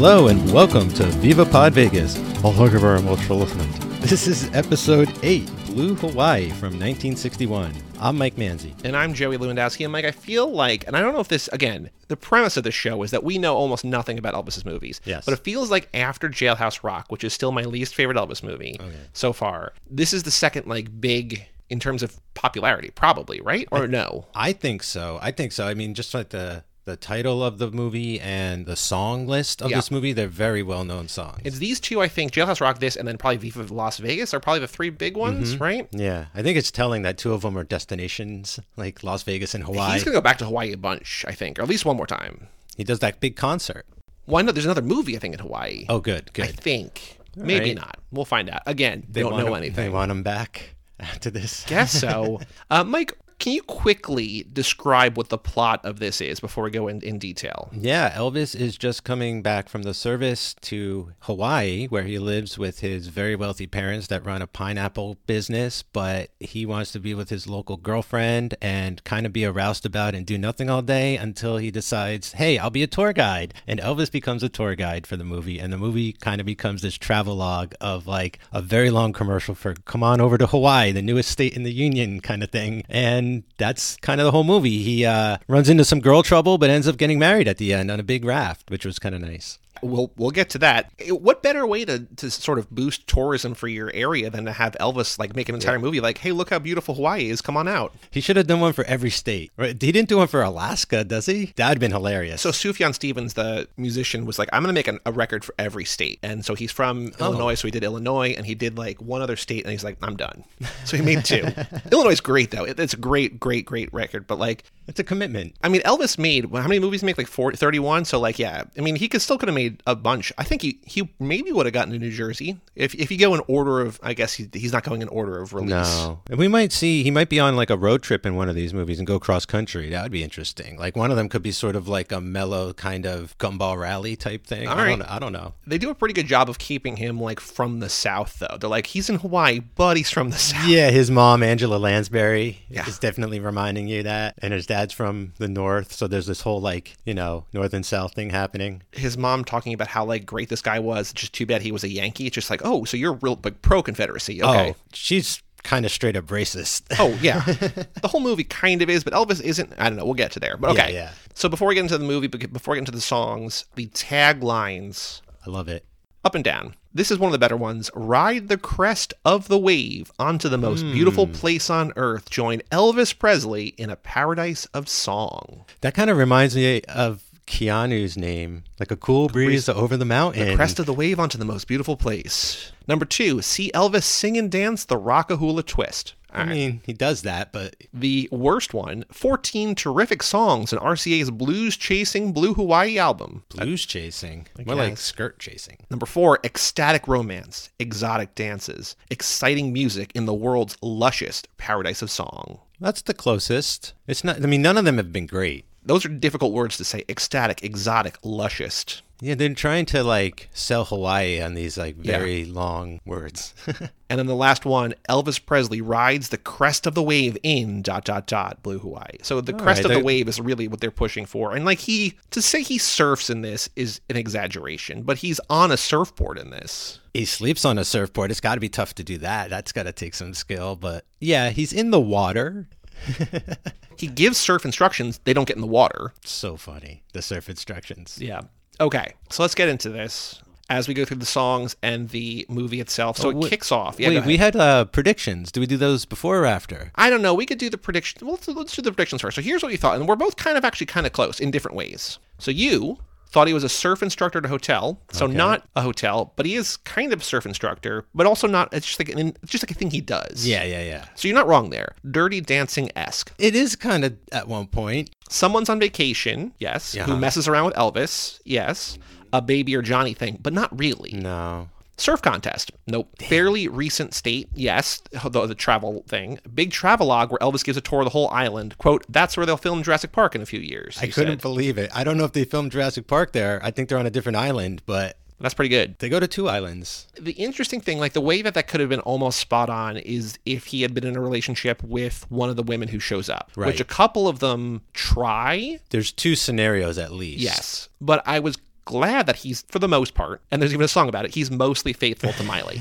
Hello and welcome to Viva Pod Vegas. Well, thank you very much for listening. This is episode 8, Blue Hawaii from 1961. I'm Mike Manzi. And I'm Joey Lewandowski. And Mike, I feel like, and I don't know if this, again, the premise of this show is that we know almost nothing about Elvis's movies. Yes. But it feels like after Jailhouse Rock, which is still my least favorite Elvis movie oh, so far, this is the second, like, big in terms of popularity, probably, right? Or no? I think so. I think so. I mean, just like the the title of the movie and the song list of Yeah. this movie, they're very well known songs. It's these two, I think, Jailhouse Rock, this, and then probably Viva Las Vegas are probably the three big ones, Mm-hmm. right? yeah, I think it's telling that two of them are destinations like Las Vegas and Hawaii. He's going to go back to Hawaii a bunch, I think, or at least one more time. he does that big concert. Why not? There's another movie, I think, in Hawaii. Oh, good, good. I think. Maybe right. not. We'll find out. Again, they don't know him, anything. They want him back after this. Guess so. uh, Mike, can you quickly describe what the plot of this is before we go in, in detail? Yeah, Elvis is just coming back from the service to Hawaii, where he lives with his very wealthy parents that run a pineapple business. But he wants to be with his local girlfriend and kind of be a roustabout and do nothing all day until he decides, hey, I'll be a tour guide. And Elvis becomes a tour guide for the movie. And the movie kind of becomes this travelogue of like a very long commercial for come on over to Hawaii, the newest state in the union kind of thing. And that's kind of the whole movie. He uh, runs into some girl trouble, but ends up getting married at the end on a big raft, which was kind of nice. We'll we'll get to that. Eh, What better way to, to sort of boost tourism for your area than to have Elvis like make an entire movie like, hey, look how beautiful Hawaii is. Come on out. He should have done one for every state. Right? He didn't do one for Alaska, does he? That'd been hilarious. So Sufjan Stevens, the musician, was like, I'm going to make an, a record for every state. And so he's from Illinois, so he did Illinois, and he did like one other state, and he's like, I'm done. So he made two. Illinois is great though. It, it's a great, great, great record. But like, it's a commitment. I mean, Elvis made how many movies? Make like 40, 31. So like, yeah. I mean, he could still could have made a bunch. I think he he maybe would have gotten to New Jersey if if you go in order of. I guess he, he's not going in order of release. No. And we might see, he might be on like a road trip in one of these movies and go cross country. That would be interesting. Like one of them could be sort of like a mellow kind of gumball rally type thing. All I, right. don't, I don't know. They do a pretty good job of keeping him like from the South, though. They're like, he's in Hawaii, but he's from the South. Yeah, his mom, Angela Lansbury, Yeah. is definitely reminding you that. And his dad's from the north. So there's this whole like, you know, north and south thing happening. His mom talking about how like great this guy was. Just too bad he was a Yankee. It's just like, oh, so you're real like pro Confederacy. Okay. Oh, she's kind of straight up racist. Oh yeah, the whole movie kind of is, but Elvis isn't. I don't know. We'll get to there, but okay. yeah. So before we get into the movie, before we get into the songs, the taglines I love it. up and down. This is one of the better ones. Ride the crest of the wave onto the most beautiful Hmm. place on earth. Join Elvis Presley in a paradise of song. That kind of reminds me of Keanu's name, like a cool breeze over the mountain. The crest of the wave onto the most beautiful place. Number two, see Elvis sing and dance the Rockahula Twist. All I right. mean, he does that, but The worst one, 14 terrific songs in RCA's Blues Chasing Blue Hawaii album. blues chasing, more like skirt chasing. Number four, ecstatic romance, exotic dances, exciting music in the world's lushest paradise of song. That's the closest. It's not. I mean, none of them have been great. Those are difficult words to say. Ecstatic, exotic, luscious. Yeah, they're trying to like sell Hawaii on these like very long words. And then the last one, Elvis Presley rides the crest of the wave in dot dot dot Blue Hawaii. So the crest right, of the they're- wave is really what they're pushing for. And like he to say he surfs in this is an exaggeration, but he's on a surfboard in this. he sleeps on a surfboard. It's got to be tough to do that. That's got to take some skill. But yeah, he's in the water. He gives surf instructions, they don't get in the water. So funny. The surf instructions. Yeah. Okay. So let's get into this as we go through the songs and the movie itself. So it wait- kicks off. Yeah, Wait, we had uh, predictions. Do we do those before or after? I don't know. We could do the predictions. Well, let's, let's do the predictions first. So here's what we thought, and we're both kind of actually kind of close in different ways. So you thought he was a surf instructor at a hotel, so not a hotel, but he is kind of a surf instructor, but also not. It's just like an, it's just like a thing he does. Yeah, yeah, yeah. So you're not wrong there. Dirty Dancing esque. It is kind of at one point. Someone's on vacation, yes. Who uh-huh. messes around with Elvis, yes. A baby or Johnny thing, but not really. No. Surf contest. Nope. Fairly recent state. Yes. The, the travel thing. Big travelogue where Elvis gives a tour of the whole island. Quote, that's where they'll film Jurassic Park in a few years. I couldn't said. believe it. I don't know if they filmed Jurassic Park there. I think they're on a different island, but That's pretty good. they go to two islands. The interesting thing, like the way that that could have been almost spot on, is if he had been in a relationship with one of the women who shows up, which a couple of them try. There's two scenarios at least. Yes. But I was glad that he's, for the most part, and there's even a song about it, he's mostly faithful to Maile.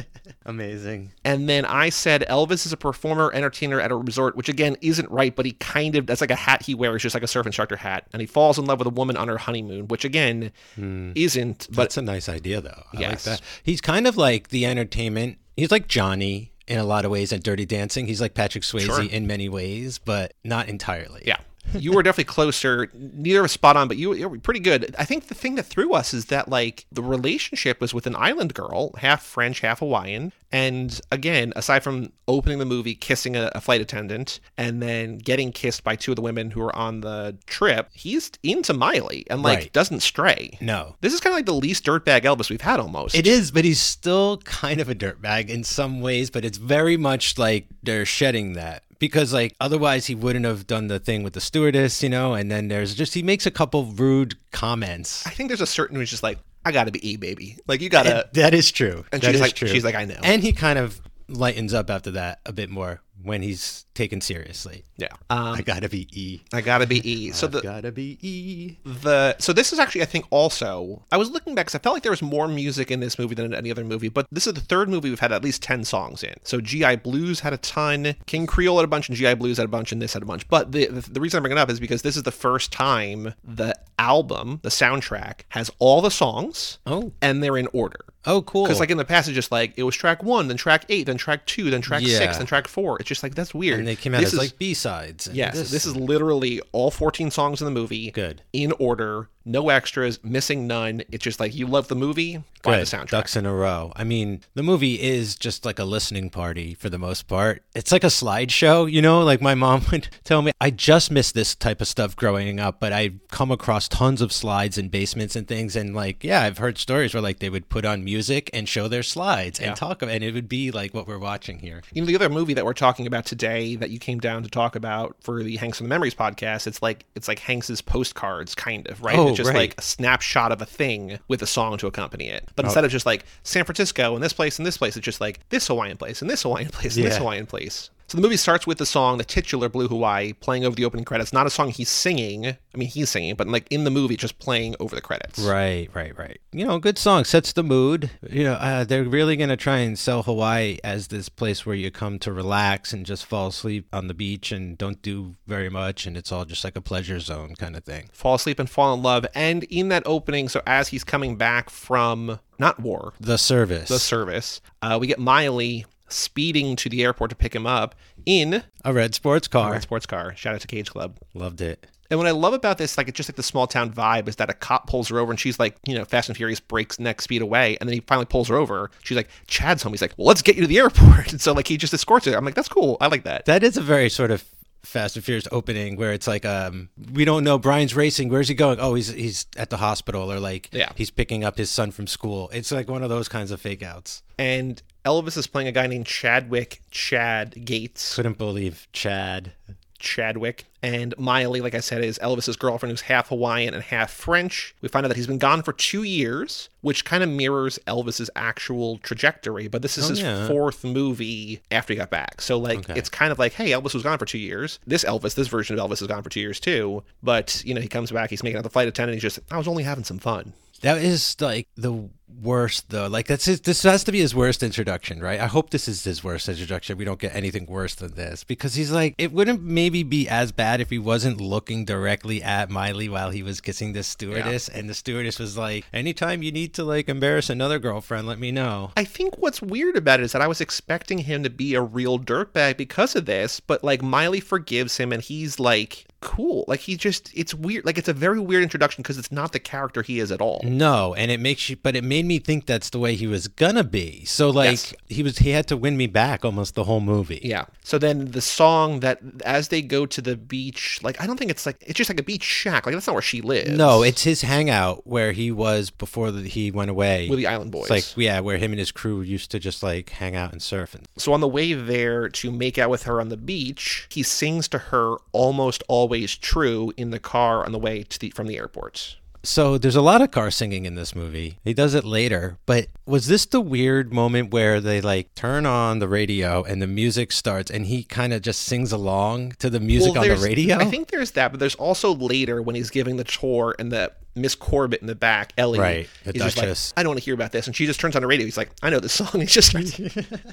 Amazing. And then I said Elvis is a performer, entertainer at a resort, which again isn't right, but he kind of, that's like a hat he wears, just like a surf instructor hat. And he falls in love with a woman on her honeymoon, which again hmm. isn't, but That's a nice idea, though. I Yes. like that. He's kind of like the entertainment. He's like Johnny in a lot of ways at Dirty Dancing. He's like Patrick Swayze Sure. in many ways, but not entirely. Yeah. You were definitely closer. Neither was spot on, but you, you were pretty good. I think the thing that threw us is that like the relationship was with an island girl, half French, half Hawaiian. And again, aside from opening the movie, kissing a, a flight attendant, and then getting kissed by two of the women who were on the trip, he's into Maile and like Right. doesn't stray. No. This is kind of like the least dirtbag Elvis we've had almost. It is, but he's still kind of a dirtbag in some ways, but it's very much like they're shedding that. Because like otherwise he wouldn't have done the thing with the stewardess, you know, and then there's just he makes a couple rude comments. I think there's a certain who's just like, I gotta be E baby. Like you gotta that is true. And That she's like- true. she's like, I know. And he kind of lightens up after that a bit more when he's taken seriously. Yeah. Um, I gotta be E. I gotta be E. So the gotta be E. the so this is actually I think also I was looking back because I felt like there was more music in this movie than in any other movie, but this is the third movie we've had at least ten songs in. So GI Blues had a ton, King Creole had a bunch, and GI Blues had a bunch, and this had a bunch. But the the, the reason I bring it up is because this is the first time the album, the soundtrack, has all the songs, Oh. and they're in order. Oh, cool. Because like in the past, it's just like it was track one, then track eight, then track two, then track Yeah. six, then track four. It's just like that's weird. and they came out This as is- like B sides. Yes, this, is literally all 14 songs in the movie. Good. In order, no extras, missing none. It's just like you love the movie, buy the Good. soundtrack. Ducks in a row. I mean, the movie is just like a listening party for the most part. It's like a slideshow, you know? Like my mom would tell me, I just missed this type of stuff growing up, but I've come across tons of slides in basements and things. And like, yeah, I've heard stories where like they would put on music and show their slides Yeah. and talk about, and it would be like what we're watching here. You know, the other movie that we're talking about today that you came down to talk about for the Hanks and the Memories podcast, it's like it's like Hanks's postcards, kind of, right? Oh, Oh, just right. like a snapshot of a thing with a song to accompany it. But oh. instead of just like San Francisco and this place and this place, it's just like this Hawaiian place and this Hawaiian place and this Hawaiian place. So the movie starts with the song, the titular Blue Hawaii, playing over the opening credits. Not a song he's singing. I mean, he's singing, but like in the movie, just playing over the credits. Right, right, right. You know, good song sets the mood. You know, uh, they're really going to try and sell Hawaii as this place where you come to relax and just fall asleep on the beach and don't do very much, and it's all just like a pleasure zone kind of thing. Fall asleep and fall in love. And in that opening, so as he's coming back from not war, The service, the service, uh, we get Maile speeding to the airport to pick him up in a red sports a car. red sports car. Shout out to Cage Club. Loved it. And what I love about this, like it's just like the small town vibe, is that a cop pulls her over and she's like, you know, Fast and Furious breaks neck speed away, and then he finally pulls her over. She's like, Chad's home. He's like, well, let's get you to the airport. And so like he just escorts her. I'm like, that's cool. I like that. That is a very sort of Fast and Furious opening where it's like, um, we don't know Brian's racing. Where's he going? Oh, he's he's at the hospital, or like, Yeah. he's picking up his son from school. It's like one of those kinds of fake outs. And Elvis is playing a guy named Chadwick Chad Gates. Couldn't believe Chad. Chadwick. And Maile, like I said, is Elvis's girlfriend who's half Hawaiian and half French. We find out that he's been gone for two years, which kind of mirrors Elvis's actual trajectory. But this is Oh, his yeah. fourth movie after he got back. So, like, Okay. it's kind of like, hey, Elvis was gone for two years. This Elvis, this version of Elvis is gone for two years too. But, you know, he comes back, he's making out the flight attendant. He's just, I was only having some fun. That is like the worst though. Like that's his, this has to be his worst introduction, right? I hope this is his worst introduction. We don't get anything worse than this because he's like it wouldn't maybe be as bad if he wasn't looking directly at Maile while he was kissing the stewardess and the stewardess was like, "Anytime you need to like embarrass another girlfriend, let me know." I think what's weird about it is that I was expecting him to be a real dirtbag because of this, but like Maile forgives him and he's like cool. Like he just it's weird. Like it's a very weird introduction because it's not the character he is at all. No, and it makes you, but it made me think that's the way he was gonna be. So like Yes. he was, he had to win me back almost the whole movie. Yeah. So then the song that as they go to the beach, like I don't think it's like it's just like a beach shack. Like that's not where she lives. No, it's his hangout where he was before the, he went away. with the Island Boys. It's like yeah, where him and his crew used to just like hang out and surf. And So on the way there to make out with her on the beach, he sings to her almost always true in the car on the way to the from the airport. so there's a lot of car singing in this movie. He does it later, but was this the weird moment where they like turn on the radio and the music starts and he kind of just sings along to the music Well, on the radio? I think there's that, but there's also later when he's giving the tour and the Miss Corbett in the back, Ellie, Right, the is just like, Duchess. I don't want to hear about this, and she just turns on the radio. He's like, I know this song. He just starts.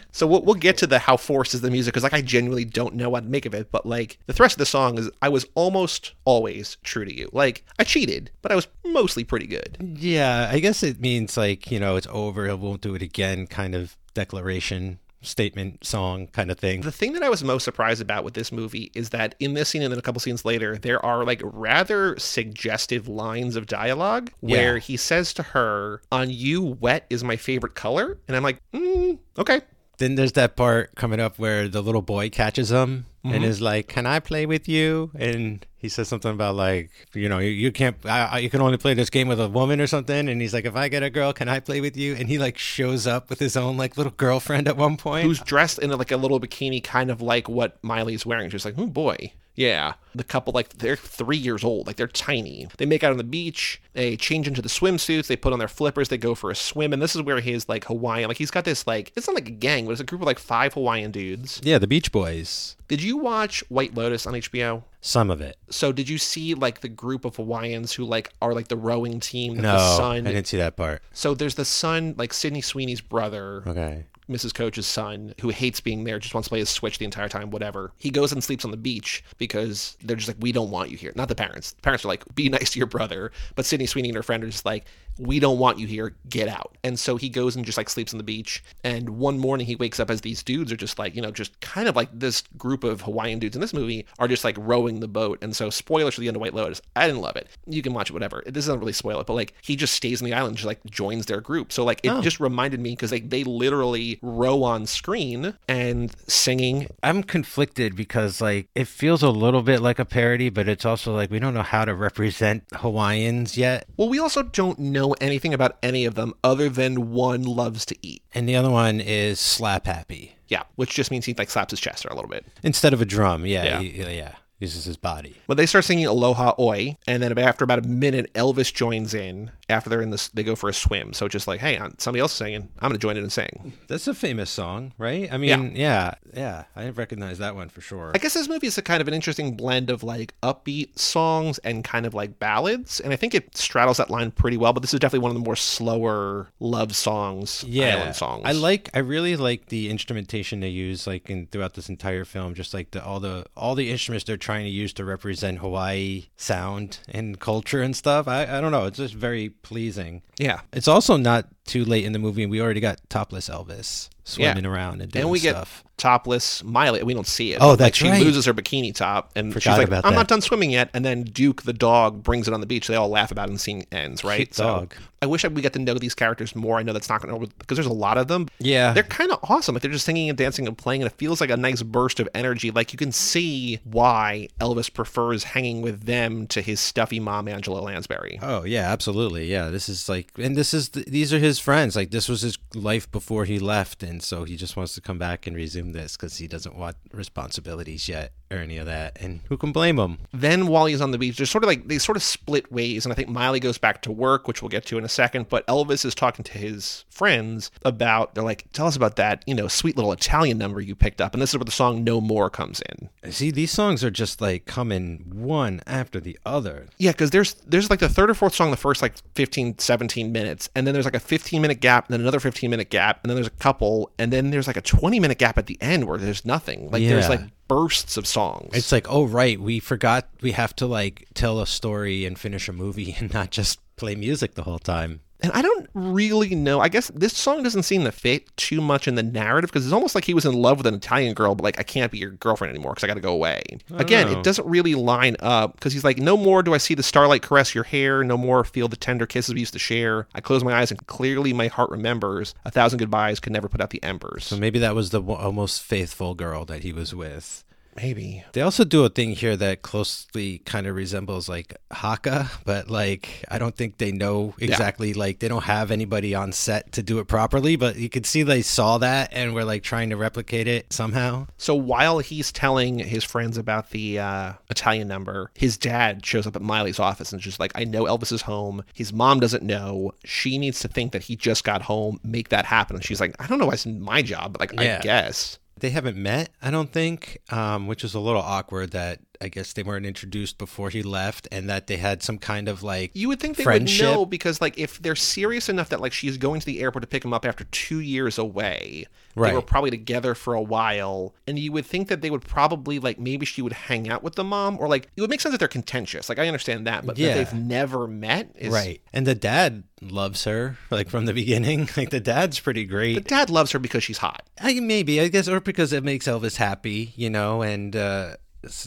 so we'll, we'll get to the how forced is the music because like I genuinely don't know what to make of it, but like the thrust of the song is I was almost always true to you. Like I cheated, but I was mostly pretty good. Yeah, I guess it means like, you know, it's over, I won't do it again kind of declaration, statement, song kind of thing. The thing that I was most surprised about with this movie is that in this scene and then a couple scenes later, there are like rather suggestive lines of dialogue where Yeah. he says to her, "On you, wet is my favorite color," and I'm like, mm, "Okay." Then there's that part coming up where the little boy catches him Mm-hmm. and is like, "Can I play with you?" And he says something about like, you know, you, you can't, I, I- you can only play this game with a woman or something. And he's like, "If I get a girl, can I play with you?" And he like shows up with his own like little girlfriend at one point. Who's dressed in like a little bikini, kind of like what Maile's wearing. She's like, "Oh boy." Yeah, the couple like they're three years old, like they're tiny. They make out on the beach. They change into the swimsuits. They put on their flippers. They go for a swim, and this is where his like Hawaiian, like he's got this like it's not like a gang, but it's a group of like five Hawaiian dudes. yeah, the Beach Boys. Did you watch White Lotus on HBO? Some of it. So did you see like the group of Hawaiians who like are like the rowing team? No, the I didn't see that part. So there's the son, like Sydney Sweeney's brother, Okay. Mrs. Coach's son, who hates being there, just wants to play his Switch the entire time, whatever. He goes and sleeps on the beach because they're just like, we don't want you here. Not the parents. The parents are like, be nice to your brother. But Sydney Sweeney and her friend are just like, we don't want you here. Get out. And so he goes and just like sleeps on the beach. And one morning he wakes up as these dudes are just like, you know, just kind of like this group of Hawaiian dudes in this movie are just like rowing the boat. And so, spoilers for the end of White Lotus. I didn't love it. You can watch it, whatever. This doesn't really spoil it, but like he just stays on the island, just like joins their group. So like it oh. just reminded me because they, they literally row on screen and singing. I'm conflicted because like it feels a little bit like a parody, but it's also like we don't know how to represent Hawaiians yet. Well, we also don't know anything about any of them other than one loves to eat. And the other one is slap happy. Yeah, which just means he like slaps his chest a little bit. Instead of a drum, yeah, Yeah. he- yeah, uses his body. But they start singing Aloha Oe, and then after about a minute, Elvis joins in. After they're in this, they go for a swim. So just like, hey, somebody else is singing, I'm gonna join in and sing. That's a famous song, right? I mean, yeah, yeah, I recognize that one for sure. I guess this movie is a kind of an interesting blend of like upbeat songs and kind of like ballads, and I think it straddles that line pretty well. But this is definitely one of the more slower love songs, yeah, island songs. I like. I really like the instrumentation they use, like in throughout this entire film. Just like the all the all the instruments they're trying to use to represent Hawaii sound and culture and stuff. I I don't know. It's just very pleasing. Yeah, It's also not too late in the movie, and we already got topless Elvis swimming around and doing and we get stuff. topless Maile. We don't see it. Oh, but, like, that's she loses her bikini top, and she's like, "I'm that. not done swimming yet." And then Duke, the dog, brings it on the beach. They all laugh about it, and the scene ends. Right? Cute dog. I wish I, we get to know these characters more. I know that's not going to because there's a lot of them. Yeah. they're kind of awesome. Like they're just singing and dancing and playing, and it feels like a nice burst of energy. Like you can see why Elvis prefers hanging with them to his stuffy mom, Angela Lansbury. Oh yeah, absolutely. Yeah, this is like, and this is th- these are his friends. Like this was his life before he left, and so he just wants to come back and resume this because he doesn't want responsibilities yet or any of that. And who can blame him? Then while he's on the beach, there's sort of like they sort of split ways, and I think Maile goes back to work, which we'll get to in a second. But Elvis is talking to his friends about they're like, tell us about that, you know, sweet little Italian number you picked up, and this is where the song "No More" comes in. See, these songs are just like coming one after the other. Yeah, because there's there's like the third or fourth song, the first like 15, 17 minutes, and then there's like a 15 minute gap, and then another 15 minute gap, and then there's a couple, and then there's like a 20 minute gap at the end where there's nothing. Like there's like bursts of songs. It's like, oh right, we forgot we have to like tell a story and finish a movie and not just play music the whole time. And I don't really know. I guess this song doesn't seem to fit too much in the narrative because it's almost like he was in love with an Italian girl, but like, I can't be your girlfriend anymore because I got to go away. Again, know. it doesn't really line up because he's like, no more do I see the starlight caress your hair, no more feel the tender kisses we used to share. I close my eyes and clearly my heart remembers a thousand goodbyes could never put out the embers. So maybe that was the w- almost faithful girl that he was with. Maybe. They also do a thing here that closely kind of resembles like Haka, but like I don't think they know exactly like they don't have anybody on set to do it properly, but you could see they saw that and were like trying to replicate it somehow. So while he's telling his friends about the uh, Italian number, his dad shows up at Maile's office and just like, I know Elvis is home. His mom doesn't know. She needs to think that he just got home. Make that happen. And she's like, I don't know why it's my job, but like, I guess. They haven't met, I don't think, um, which is a little awkward that I guess they weren't introduced before he left, and that they had some kind of like You would think they friendship. would know because, like, if they're serious enough that like she's going to the airport to pick him up after two years away, they were Right. probably together for a while, and you would think that they would probably like maybe she would hang out with the mom, or like it would make sense that they're contentious. Like I understand that, but Yeah. that they've never met is right. And the dad loves her like from the beginning. Like the dad's pretty great. The dad loves her because she's hot. I maybe I guess, or because it makes Elvis happy, you know, and uh,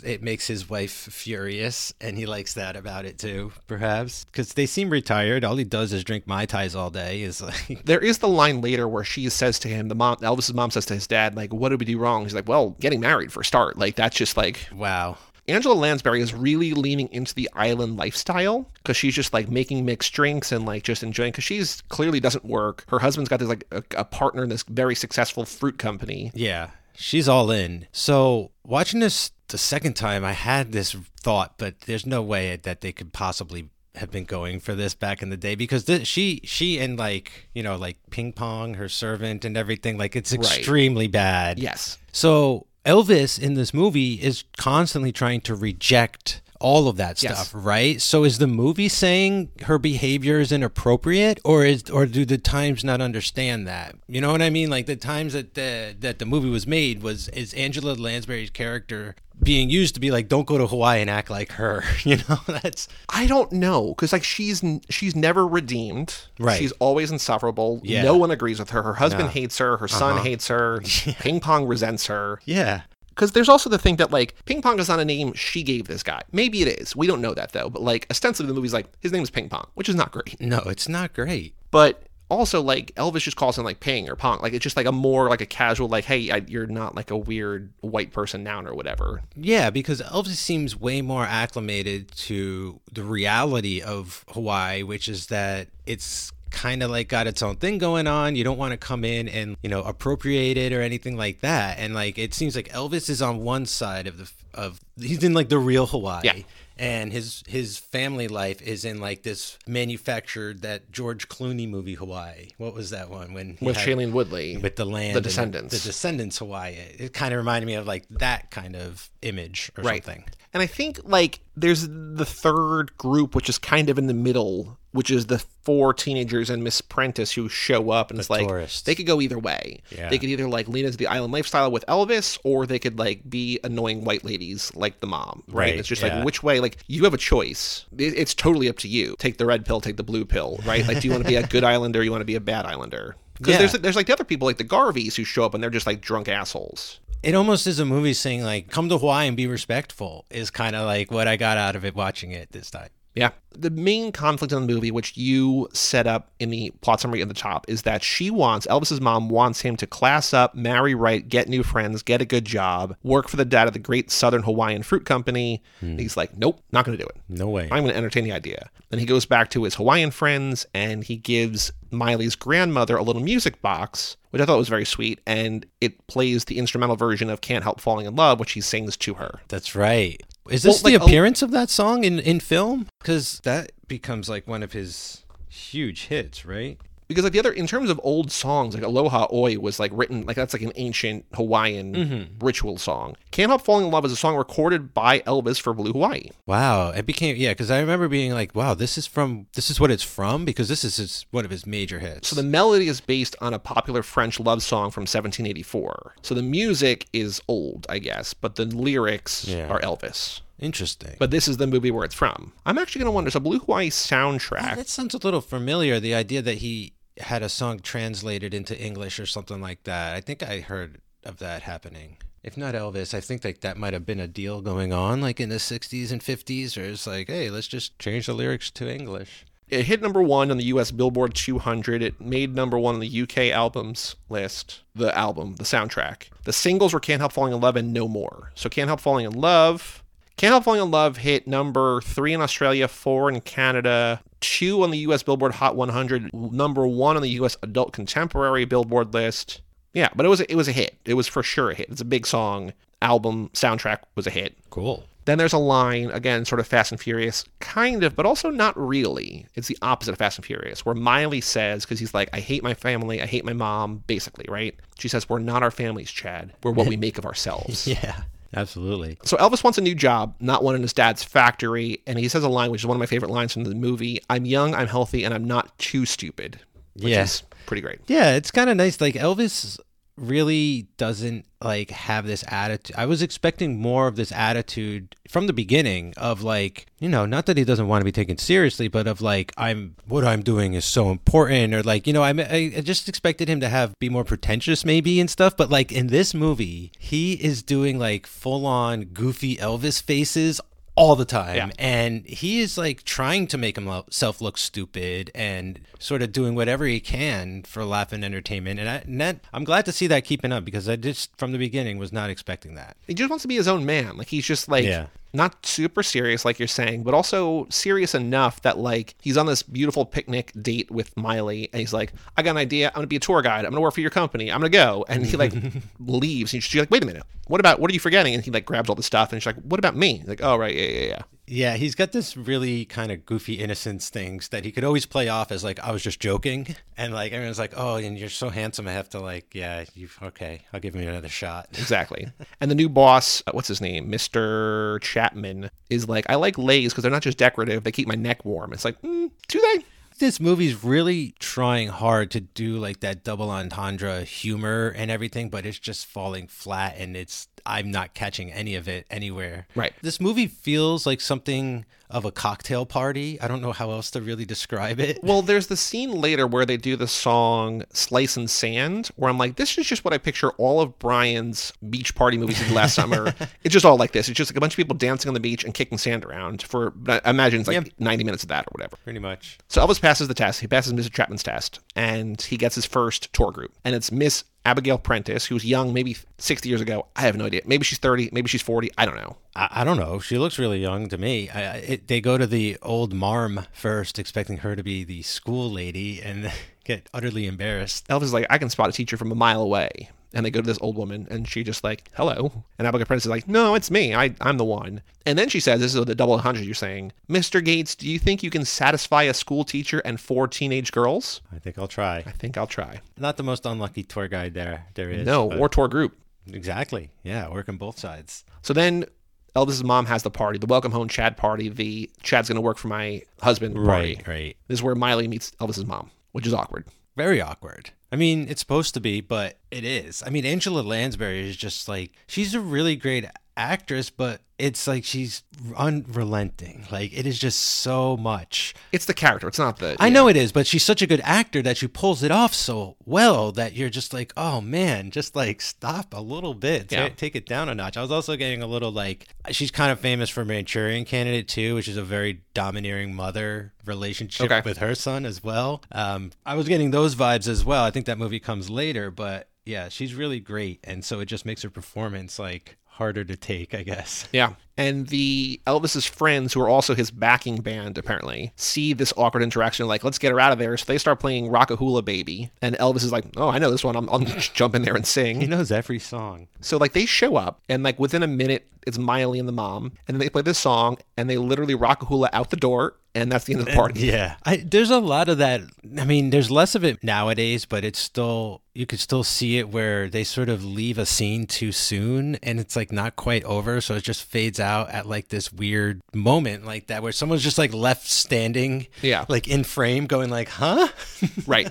it makes his wife furious, and he likes that about it too, perhaps, because they seem retired. All he does is drink mai tais all day. Is like, There is the line later where she says to him, the mom, Elvis's mom says to his dad, like, "What did we do wrong?" He's like, "Well, getting married for a start." Like that's just like wow, Angela Lansbury is really leaning into the island lifestyle because she's just like making mixed drinks and like just enjoying because she's clearly doesn't work. Her husband's got this like a, a partner in this very successful fruit company. yeah, she's all in. So watching this the second time, I had this thought, but there's no way that they could possibly have been going for this back in the day because th- she she and like you know like ping pong her servant and everything like it's extremely bad Yes. So Elvis in this movie is constantly trying to reject all of that Yes. stuff, right? So is the movie saying her behavior is inappropriate, or is or do the times not understand that? You know what I mean? Like the times that the that the movie was made was is Angela Lansbury's character being used to be like, don't go to Hawaii and act like her. You know, that's I don't know because like she's she's never redeemed. Right. She's always insufferable. Yeah. No one agrees with her. Her husband No. hates her. Her son uh-huh. hates her. Ping pong resents her. yeah. Because there's also the thing that like Ping Pong is not a name she gave this guy. Maybe it is. We don't know that though. But like ostensibly the movie's like his name is Ping Pong, which is not great. No, it's not great. But also like Elvis just calls him like Ping or Pong. Like it's just like a more like a casual like hey I, you're not like a weird white person noun or whatever. Yeah, because Elvis seems way more acclimated to the reality of Hawaii, which is that it's kind of like got its own thing going on. You don't want to come in and, you know, appropriate it or anything like that. And like it seems like Elvis is on one side of the of he's in like the real Hawaii. Yeah. And his his family life is in like this manufactured that George Clooney movie Hawaii. What was that one when he With had- Shailene Woodley. with the land, The Descendants. the Descendants Hawaii. It kind of reminded me of like that kind of image or Right. something. And I think like there's the third group, which is kind of in the middle, which is the four teenagers and Miss Prentice who show up, and it's like tourists. they could go either way. Yeah. They could either like lean into the island lifestyle with Elvis, or they could like be annoying white ladies like the mom. Right? Right, It's just yeah. like which way. Like you have a choice. It's totally up to you. Take the red pill, take the blue pill. Right? Like do you want to be a good islander? or You want to be a bad islander? Because Yeah. there's there's like the other people like the Garveys who show up and they're just like drunk assholes. It almost is a movie saying like, "Come to Hawaii and be respectful." Is kind of like what I got out of it watching it this time. Yeah. The main conflict in the movie, which you set up in the plot summary at the top, is that she wants, Elvis's mom wants him to class up, marry right, get new friends, get a good job, work for the dad of the Great Southern Hawaiian Fruit Company. And he's like, nope, not going to do it. No way. I'm going to entertain the idea. Then he goes back to his Hawaiian friends and he gives Maile's grandmother a little music box, which I thought was very sweet. And it plays the instrumental version of Can't Help Falling in Love, which he sings to her. That's right. Is this Well, the like, appearance of that song in in film? Because that becomes like one of his huge hits, right? Because like the other in terms of old songs like aloha oe was like written like that's like an ancient hawaiian Mm-hmm. ritual song can't help falling in love is a song recorded by elvis for blue hawaii Wow, it became yeah. Because I remember being like, "Wow, this is from this is what it's from," because this is his, one of his major hits. so the melody is based on a popular french love song from 1784 so the music is old i guess but the lyrics Yeah. are elvis Interesting. but this is the movie where it's from i'm actually going to wonder so blue hawaii Yeah, soundtrack that sounds a little familiar. The idea that he had a song translated into English or something like that. I think I heard of that happening. If not Elvis, I think like that might have been a deal going on, like in the '60s and '50s, or it's like, hey, let's just change the lyrics to English. It hit number one on the US Billboard 200. It made number one on the UK albums list. The album, the soundtrack. The singles were Can't Help Falling in Love and No More. So Can't Help Falling in Love. Can't Help Falling in Love hit number three in Australia, four in Canada, two on the US Billboard Hot 100, number one on the US Adult Contemporary Billboard list. Yeah, but it was a, it was a hit. It was for sure a hit. It's a big song. Album soundtrack was a hit. Cool. Then there's a line, again, sort of Fast and Furious, kind of, but also not really. It's the opposite of Fast and Furious, where Maile says, because he's like, I hate my family, I hate my mom, basically, right? She says, We're not our families, Chad. We're what we make of ourselves. Yeah. Absolutely. So Elvis wants a new job, not one in his dad's factory, and he says a line which is one of my favorite lines from the movie. I'm young, I'm healthy, and I'm not too stupid. Which Yeah. is pretty great. Yeah, it's kind of nice. Like Elvis really doesn't like have this attitude. I was expecting more of this attitude from the beginning of like, you know, not that he doesn't want to be taken seriously, but of like I'm what I'm doing is so important or like, you know, I I just expected him to have be more pretentious maybe and stuff, but like in this movie, he is doing like full on goofy Elvis faces all the time Yeah. and he is like trying to make himself look stupid and sort of doing whatever he can for laugh and entertainment and, I, and that, i'm glad to see that keeping up because i just from the beginning was not expecting that He just wants to be his own man. Like he's just like Yeah. Not super serious like you're saying, but also serious enough that like he's on this beautiful picnic date with Maile and he's like, I got an idea, I'm gonna be a tour guide, I'm gonna work for your company, I'm gonna go. And he like leaves and she's like, Wait a minute, what about what are you forgetting? And he like grabs all the stuff and she's like, What about me? Like, oh right, yeah, yeah, yeah. Yeah he's got this really kind of goofy innocence things that he could always play off as like i was just joking and like everyone's like oh and you're so handsome i have to like yeah you okay i'll give you another shot Exactly. and the new boss, uh, what's his name? Mr. Chapman, is like, I like leis because they're not just decorative, they keep my neck warm. It's like, mm, do they? this movie's really trying hard to do like that double entendre humor and everything, but it's just falling flat and it's I'm not catching any of it anywhere. Right. This movie feels like something of a cocktail party. I don't know how else to really describe it. Well, there's the scene later where they do the song Slicin' Sand, where I'm like, this is just what I picture all of Brian's beach party movies did last summer. It's just all like this. It's just like a bunch of people dancing on the beach and kicking sand around for, I imagine it's like Yeah. 90 minutes of that or whatever. Pretty much. So Elvis passes the test. He passes Mr. Chapman's test, and he gets his first tour group. And it's Miss Abigail Prentice, who's young, maybe 60 years ago. I have no idea. Maybe she's 30, maybe she's 40. I don't know. I, I don't know. She looks really young to me. I, it, they go to the old marm first, expecting her to be the school lady, and get utterly embarrassed. Elvis is like, I can spot a teacher from a mile away. And they go to this old woman, and she just like, hello. And Abigail Prentice is like, no, it's me. I, I'm the one. And then she says, this is the double hundred you're saying, Mr. Gates, do you think you can satisfy a school teacher and four teenage girls? I think I'll try. I think I'll try. Not the most unlucky tour guide there there is. No, but- or tour group. exactly. Yeah, working both sides. So then Elvis's mom has the party, the welcome home Chad party, the Chad's going to work for my husband party. Right, right. This is where Maile meets Elvis's mom, which is awkward. Very awkward. I mean, it's supposed to be, but it is. I mean, Angela Lansbury is just like she's a really great actress, but it's like she's unrelenting. Like it is just so much. It's the character. It's not the. I know it is, but she's such a good actor that she pulls it off so well that you're just like, oh man, just like stop a little bit, Yeah. take it down a notch. I was also getting a little like, she's kind of famous for Manchurian Candidate too, which is a very domineering mother relationship Okay. with her son as well. Um, I was getting those vibes as well. I think that movie comes later, but yeah, she's really great, and so it just makes her performance like harder to take, I guess. Yeah. And the Elvis's friends, who are also his backing band, apparently, see this awkward interaction. Like, let's get her out of there. So they start playing Rockahula Baby. And Elvis is like, oh, I know this one. I'm, I'll jump in there and sing. He knows every song. So, like, they show up, and, like, within a minute, it's Maile and the mom. And then they play this song, and they literally Rockahula out the door. And that's the end of the party. Yeah, I, there's a lot of that. I mean, there's less of it nowadays, but it's still you could still see it where they sort of leave a scene too soon, and it's like not quite over, so it just fades out at like this weird moment like that where someone's just like left standing, Yeah. like in frame, going like, "Huh." Right.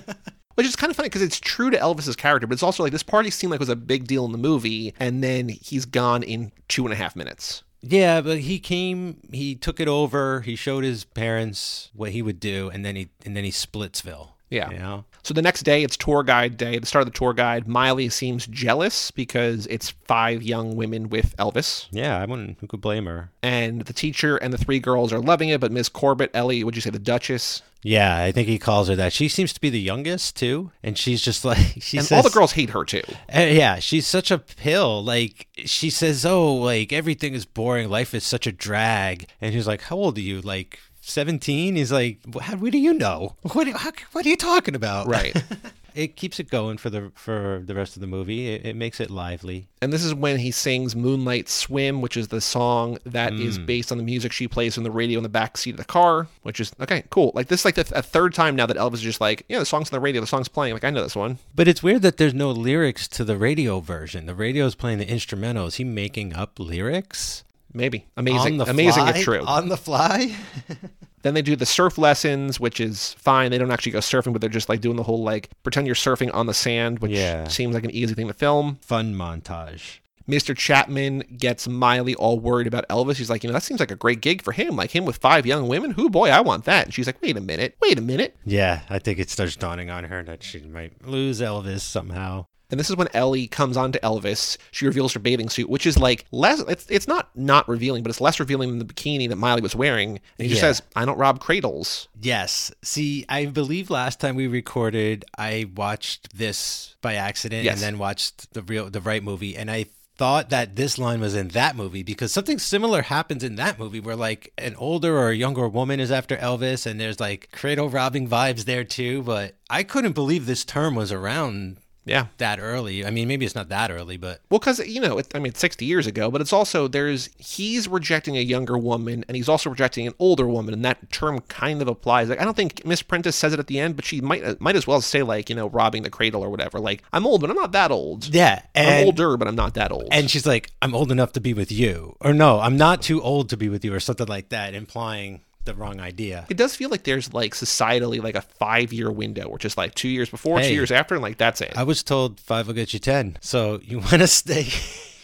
Which is kind of funny because it's true to Elvis's character, but it's also like this party seemed like it was a big deal in the movie, and then he's gone in two and a half minutes. Yeah, but he came, he took it over, he showed his parents what he would do, and then he and then he Splitsville. Yeah. you know. So the next day, it's tour guide day. The start of the tour guide, Maile seems jealous because it's five young women with Elvis. Yeah, I wouldn't. Who could blame her? And the teacher and the three girls are loving it, but Miss Corbett, Ellie, would you say the Duchess? Yeah, I think he calls her that. She seems to be the youngest too, and she's just like she And says. all the girls hate her too. Uh, yeah, she's such a pill. Like she says, "Oh, like everything is boring. Life is such a drag." And he's like, "How old are you? Like 17?" He's like, "How? What do you know? What? How, what are you talking about?" Right. it keeps it going for the for the rest of the movie. It, it makes it lively. And this is when he sings Moonlight Swim, which is the song that is mm. based on the music she plays on the radio in the back seat of the car, which is okay, cool. Like this is like the th- a third time now that Elvis is just like, yeah, the song's on the radio, the song's playing. Like I know this one. But it's weird that there's no lyrics to the radio version. The radio's playing the instrumental. Is he making up lyrics? Maybe. Amazing. Amazing fly? if true. On the fly? Then they do the surf lessons, which is fine. They don't actually go surfing, but they're just like doing the whole like pretend you're surfing on the sand, which Yeah. seems like an easy thing to film. Fun montage. Mr. Chapman gets Maile all worried about Elvis. He's like, you know, that seems like a great gig for him. Like him with five young women. Who boy, I want that. And she's like, wait a minute, wait a minute. Yeah, I think it starts dawning on her that she might lose Elvis somehow. And this is when Ellie comes on to Elvis. She reveals her bathing suit, which is like less. It's it's not not revealing, but it's less revealing than the bikini that Maile was wearing. And he just Yeah. says, "I don't rob cradles." Yes. See, I believe last time we recorded, I watched this by accident Yes. and then watched the real the right movie and I thought that this line was in that movie because something similar happens in that movie where like an older or a younger woman is after Elvis and there's like cradle robbing vibes there too, but I couldn't believe this term was around Yeah. that early. I mean, maybe it's not that early, but Well, because you know, it, I mean, it's sixty years ago, but it's also there's he's rejecting a younger woman, and he's also rejecting an older woman, and that term kind of applies. Like, I don't think Miss Prentice says it at the end, but she might uh, might as well say like you know, robbing the cradle or whatever. Like, I'm old, but I'm not that old. yeah, I'm older, but I'm not that old. and she's like, "I'm old enough to be with you," or "No, I'm not too old to be with you," or something like that, implying the wrong idea. it does feel like there's like societally like a five year window, which is like two years before, Hey. two years after, and like that's it. I was told five will get you ten, so you want to stay,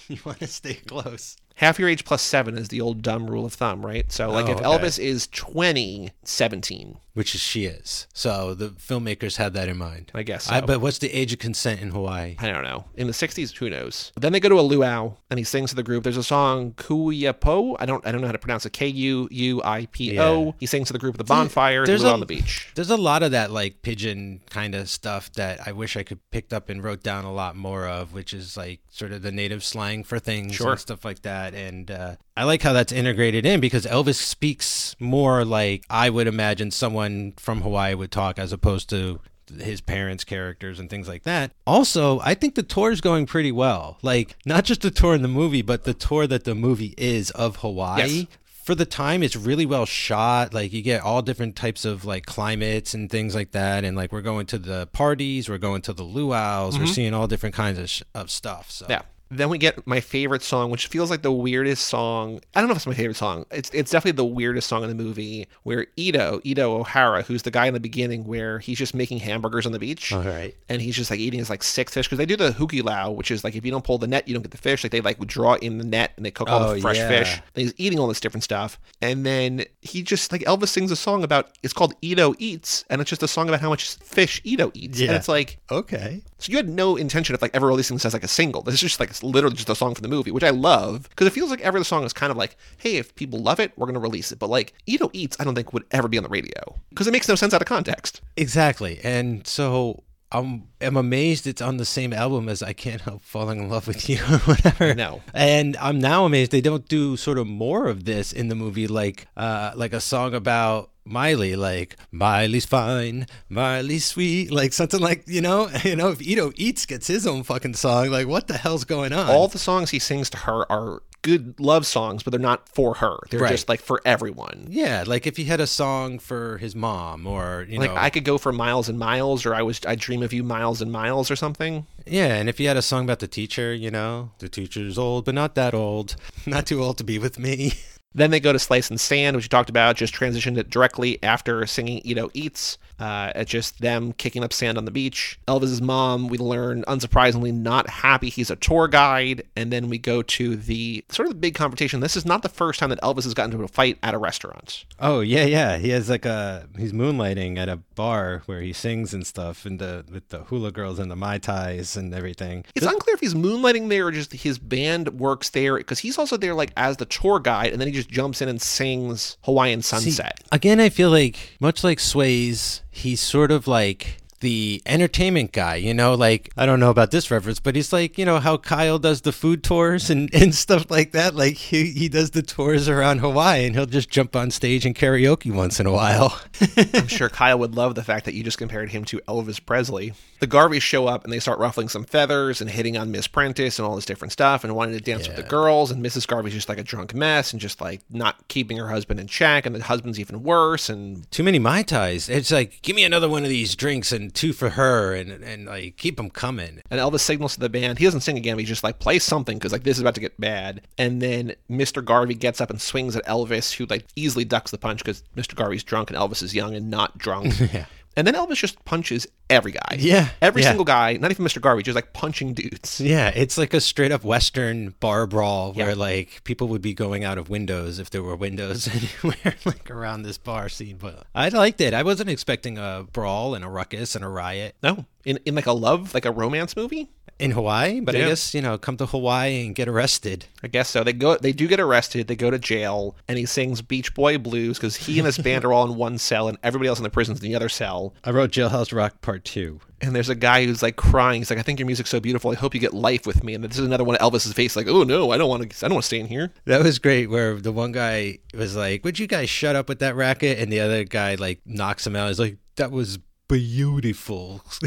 you want to stay close. Half your age plus seven is the old dumb rule of thumb, right? So like Oh, if okay. Elvis is 20, 17, Which is she is. So the filmmakers had that in mind. I guess. I, but what's the age of consent in Hawaii? I don't know. In the 60s, who knows? Then they go to a luau and he sings to the group. There's a song Kuiapo. I don't I don't know how to pronounce it. K U U I P O. Yeah. He sings to the group at the bonfire. there's There's a- on the beach. There's a lot of that like pidgin kind of stuff that I wish I could picked up and wrote down a lot more of, which is like sort of the native slang for things Sure. and stuff like that. And uh, I like how that's integrated in because Elvis speaks more like I would imagine someone from Hawaii would talk as opposed to his parents' characters and things like that. Also, I think the tour is going pretty well. Like not just the tour in the movie, but the tour that the movie is of Hawaii Yes. for the time it's really well shot like you get all different types of like climates and things like that and like we're going to the parties we're going to the luau's we're mm-hmm. seeing all different kinds of, sh- of stuff so Yeah. Then we get my favorite song, which feels like the weirdest song. I don't know if it's my favorite song. It's it's definitely the weirdest song in the movie where Ito, Ito O'Hara, who's the guy in the beginning where he's just making hamburgers on the beach. all right and he's just like eating his like six fish because they do the hukilau, which is like if you don't pull the net, you don't get the fish. Like they like draw in the net and they cook all Oh, the fresh yeah. fish. And he's eating all this different stuff, and then he just like Elvis sings a song about it's called Ito Eats, and it's just a song about how much fish Ito eats. And Yeah. it's like okay so you had no intention of like ever releasing this as like a single. This is just like it's literally just a song for the movie, which I love because it feels like every other song is kind of like, hey, if people love it, we're gonna release it. But like Ito Eats, I don't think would ever be on the radio because it makes no sense out of context. exactly and so I'm, I'm amazed it's on the same album as I Can't Help Falling in Love with You or whatever. No. And I'm now amazed they don't do sort of more of this in the movie, like uh, like a song about Maile, like Maile's fine, Maile's sweet, like something like you know, you know, if Ito Eats gets his own fucking song, like what the hell's going on? all the songs he sings to her are good love songs, but they're not for her. They're Right. just like for everyone. yeah, like if he had a song for his mom, or you Like know, I could go for miles and miles, or I was I dream of you miles and miles, or something. yeah, and if he had a song about the teacher, you know, the teacher's old but not that old, not too old to be with me. Then they go to Slicin' Sand, which you talked about, just transitioned it directly after singing Ito Eats. Uh, it's just them kicking up sand on the beach. Elvis's mom, we learn, unsurprisingly, not happy he's a tour guide. And then we go to the sort of the big confrontation. This is not the first time that Elvis has gotten into a fight at a restaurant. Oh yeah, yeah. He has like a he's moonlighting at a bar where he sings and stuff, and the with the hula girls and the mai tais and everything. It's unclear if he's moonlighting there or just his band works there because he's also there like as the tour guide and then he just jumps in and sings Hawaiian See, Sunset. again, I feel like much like Swayze, he's sort of like the entertainment guy, you know, like I don't know about this reference, but he's like, you know, how Kyle does the food tours and, and stuff like that. Like he, he does the tours around Hawaii and he'll just jump on stage and karaoke once in a while. I'm sure Kyle would love the fact that you just compared him to Elvis Presley. The Garveys show up and they start ruffling some feathers and hitting on Miss Prentice and all this different stuff and wanting to dance with the girls. And Mrs. Garvey's just like a drunk mess and just like not keeping her husband in check. And the husband's even worse. And Too many Mai Tais. It's like, give me another one of these drinks and two for her and, and like keep them coming. And Elvis signals to the band. He doesn't sing again, but he's just like, play something because like this is about to get bad. And then Mr. Garvey gets up and swings at Elvis, who like easily ducks the punch because Mr. Garvey's drunk and Elvis is young and not drunk. Yeah. And then Elvis just punches every guy. Yeah, Every yeah. single guy, not even Mr. Garvey, just like punching dudes. Yeah, it's like a straight up Western bar brawl where Yeah. like people would be going out of windows if there were windows anywhere like around this bar scene. But I liked it. I wasn't expecting a brawl and a ruckus and a riot No. In, in like a love, like a romance movie? In Hawaii, but I guess, you know, come to Hawaii and get arrested. I guess so. They go. They do get arrested. They go to jail, and he sings Beach Boy blues because he and his band are all in one cell, and everybody else in the prison's in the other cell. I wrote Jailhouse Rock Part 2. And there's a guy who's like crying. He's like, "I think your music's so beautiful. I hope you get life with me." And this is another one of Elvis's face, like, "Oh no, I don't want to. I don't want to stay in here." That was great where the one guy was like, Would you guys shut up with that racket? And the other guy like knocks him out. He's like, That was beautiful.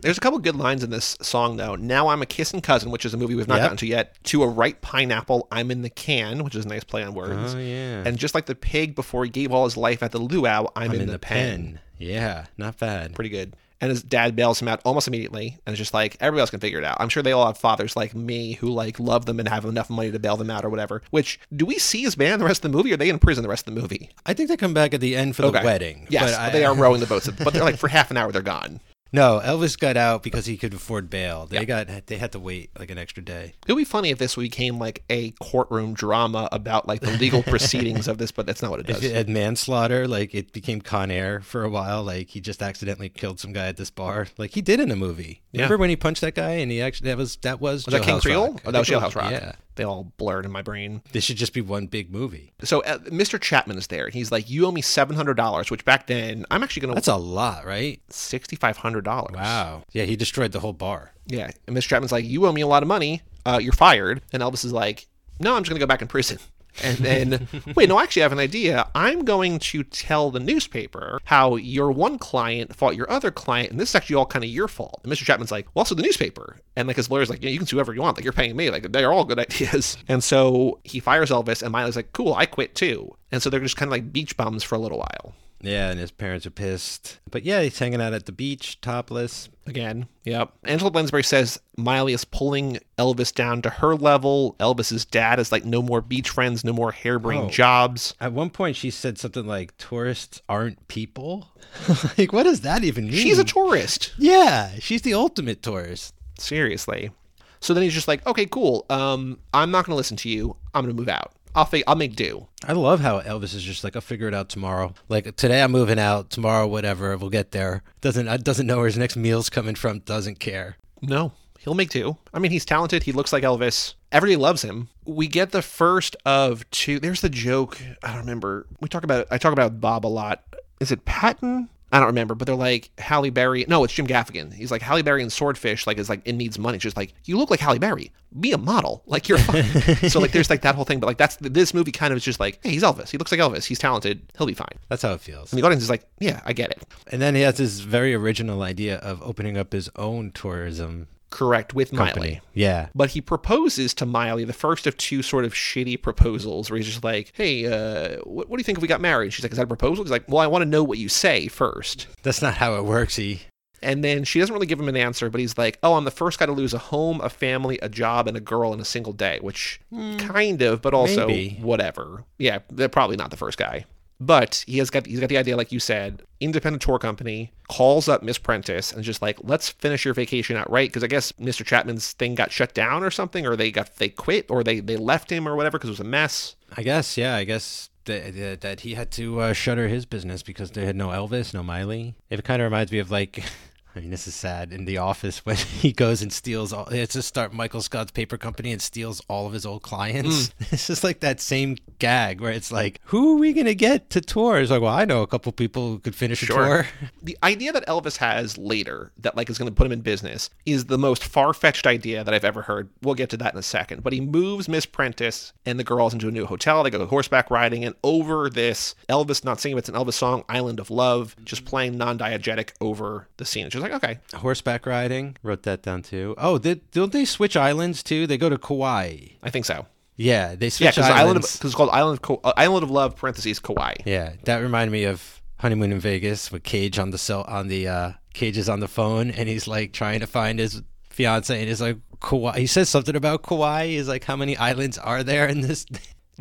There's a couple good lines in this song though. Now I'm a kissing cousin, which is a movie we've not Yep. gotten to yet. To a ripe pineapple, I'm in the can, which is a nice play on words. oh yeah. And just like the pig before he gave all his life at the luau, I'm, I'm in, the, pen. Yeah, not bad. Pretty good. And his dad bails him out almost immediately, and it's just like everybody else can figure it out. I'm sure they all have fathers like me who like love them and have enough money to bail them out or whatever. Which do we see his band the rest of the movie? Or are they in prison the rest of the movie? I think they come back at the end for the Okay. wedding. Yes, but I- they are rowing the boats, but they're like for half an hour they're gone. No, Elvis got out because he could afford bail. They Yeah. got they had to wait like an extra day. It would be funny if this became like a courtroom drama about like the legal proceedings of this, but that's not what it If does. it had manslaughter, like it became Con Air for a while. Like he just accidentally killed some guy at this bar, like he did in a movie. Yeah. Remember when he punched that guy and he actually that was that was, Was that King Creole? Oh, that was Jailhouse Rock. Yeah, They all blurred in my brain. this should just be one big movie. So uh, Mr. Chapman is there. He's like, "You owe me seven hundred dollars," which back then I'm actually going to. That's a lot, right? sixty five hundred dollars. Wow. Yeah, he destroyed the whole bar. Yeah, and Mr. Chapman's like, "You owe me a lot of money. Uh, you're fired." And Elvis is like, "No, I'm just going to go back in prison." And then, wait, no, actually, I have an idea. I'm going to tell the newspaper how your one client fought your other client, and this is actually all kind of your fault. And Mr. Chapman's like, well, also the newspaper. And like his lawyer's like, yeah, you can sue whoever you want. Like you're paying me. Like they're all good ideas. And so he fires Elvis, and Maile's like, cool, I quit too. And so they're just kind of like beach bums for a little while. Yeah, and his parents are pissed. But yeah, he's hanging out at the beach, topless. Again, yep. Angela Lansbury says Maile is pulling Elvis down to her level. Elvis's dad is like, no more beach friends, no more harebrained Oh. jobs. At one point, she said something like, "Tourists aren't people." like, what does that even mean? She's a tourist. yeah, she's the ultimate tourist. Seriously. So then he's just like, okay, cool. Um, I'm not going to listen to you. I'm going to move out. I'll fi- I'll make do. I love how Elvis is just like, I'll figure it out tomorrow. Like today, I'm moving out. Tomorrow, whatever, we'll get there. Doesn't doesn't know where his next meal's coming from. Doesn't care. No, he'll make do. I mean, he's talented. He looks like Elvis. Everybody loves him. We get the first of two. There's the joke. I don't remember. We talk about. I talk about Bob a lot. Is it Patton? I don't remember, but they're like Halle Berry. No, it's Jim Gaffigan. He's like Halle Berry and Swordfish. Like is like it needs money. It's just like you look like Halle Berry. Be a model. Like you're fine. so like there's like that whole thing. But like that's this movie kind of is just like hey, he's Elvis. He looks like Elvis. He's talented. He'll be fine. That's how it feels. And the audience is like, yeah, I get it. And then he has this very original idea of opening up his own tourism Correct with company. Maile. Yeah. But he proposes to Maile, the first of two sort of shitty proposals, where he's just like, "Hey, uh, what, what do you think if we got married?" She's like, "Is that a proposal?" He's like, "Well, I want to know what you say first. That's not how it works. He. And then she doesn't really give him an answer, but he's like, "Oh, I'm the first guy to lose a home, a family, a job, and a girl in a single day," which kind of, but also maybe. whatever. Yeah, they're probably not the first guy. But he has got he's got the idea, like you said, independent tour company calls up Miss Prentice and just like, let's finish your vacation out right, because I guess Mr. Chapman's thing got shut down or something, or they got they quit, or they they left him or whatever because it was a mess. I guess. Yeah. I guess. That, that, that he had to uh, shutter his business because they had no Elvis, no Maile. It kind of reminds me of like I mean, this is sad. In the office, when he goes and steals all, it's just start Michael Scott's paper company and steals all of his old clients. Mm. It's just like that same gag where it's like, who are we gonna get to tour? It's like, well, I know a couple people who could finish a tour. The idea that Elvis has later that like is going to put him in business is the most far-fetched idea that I've ever heard. We'll get to that in a second. But he moves Miss Prentice and the girls into a new hotel. They go horseback riding, and over this, Elvis not singing, but it's an Elvis song, "Island of Love," just playing non-diegetic over the scene. It's just like, okay, Horseback riding, wrote that down too. Oh, did, don't they switch islands too? They go to Kauai. I think so. Yeah, they switch because of, islands. cause it's called Island of uh, Island of Love parentheses Kauai. Yeah, that reminded me of honeymoon in Vegas with Cage on the cell on the uh, Cage is on the phone and he's like trying to find his fiance and he's like Kauai. He says something about Kauai. He's like, how many islands are there in this?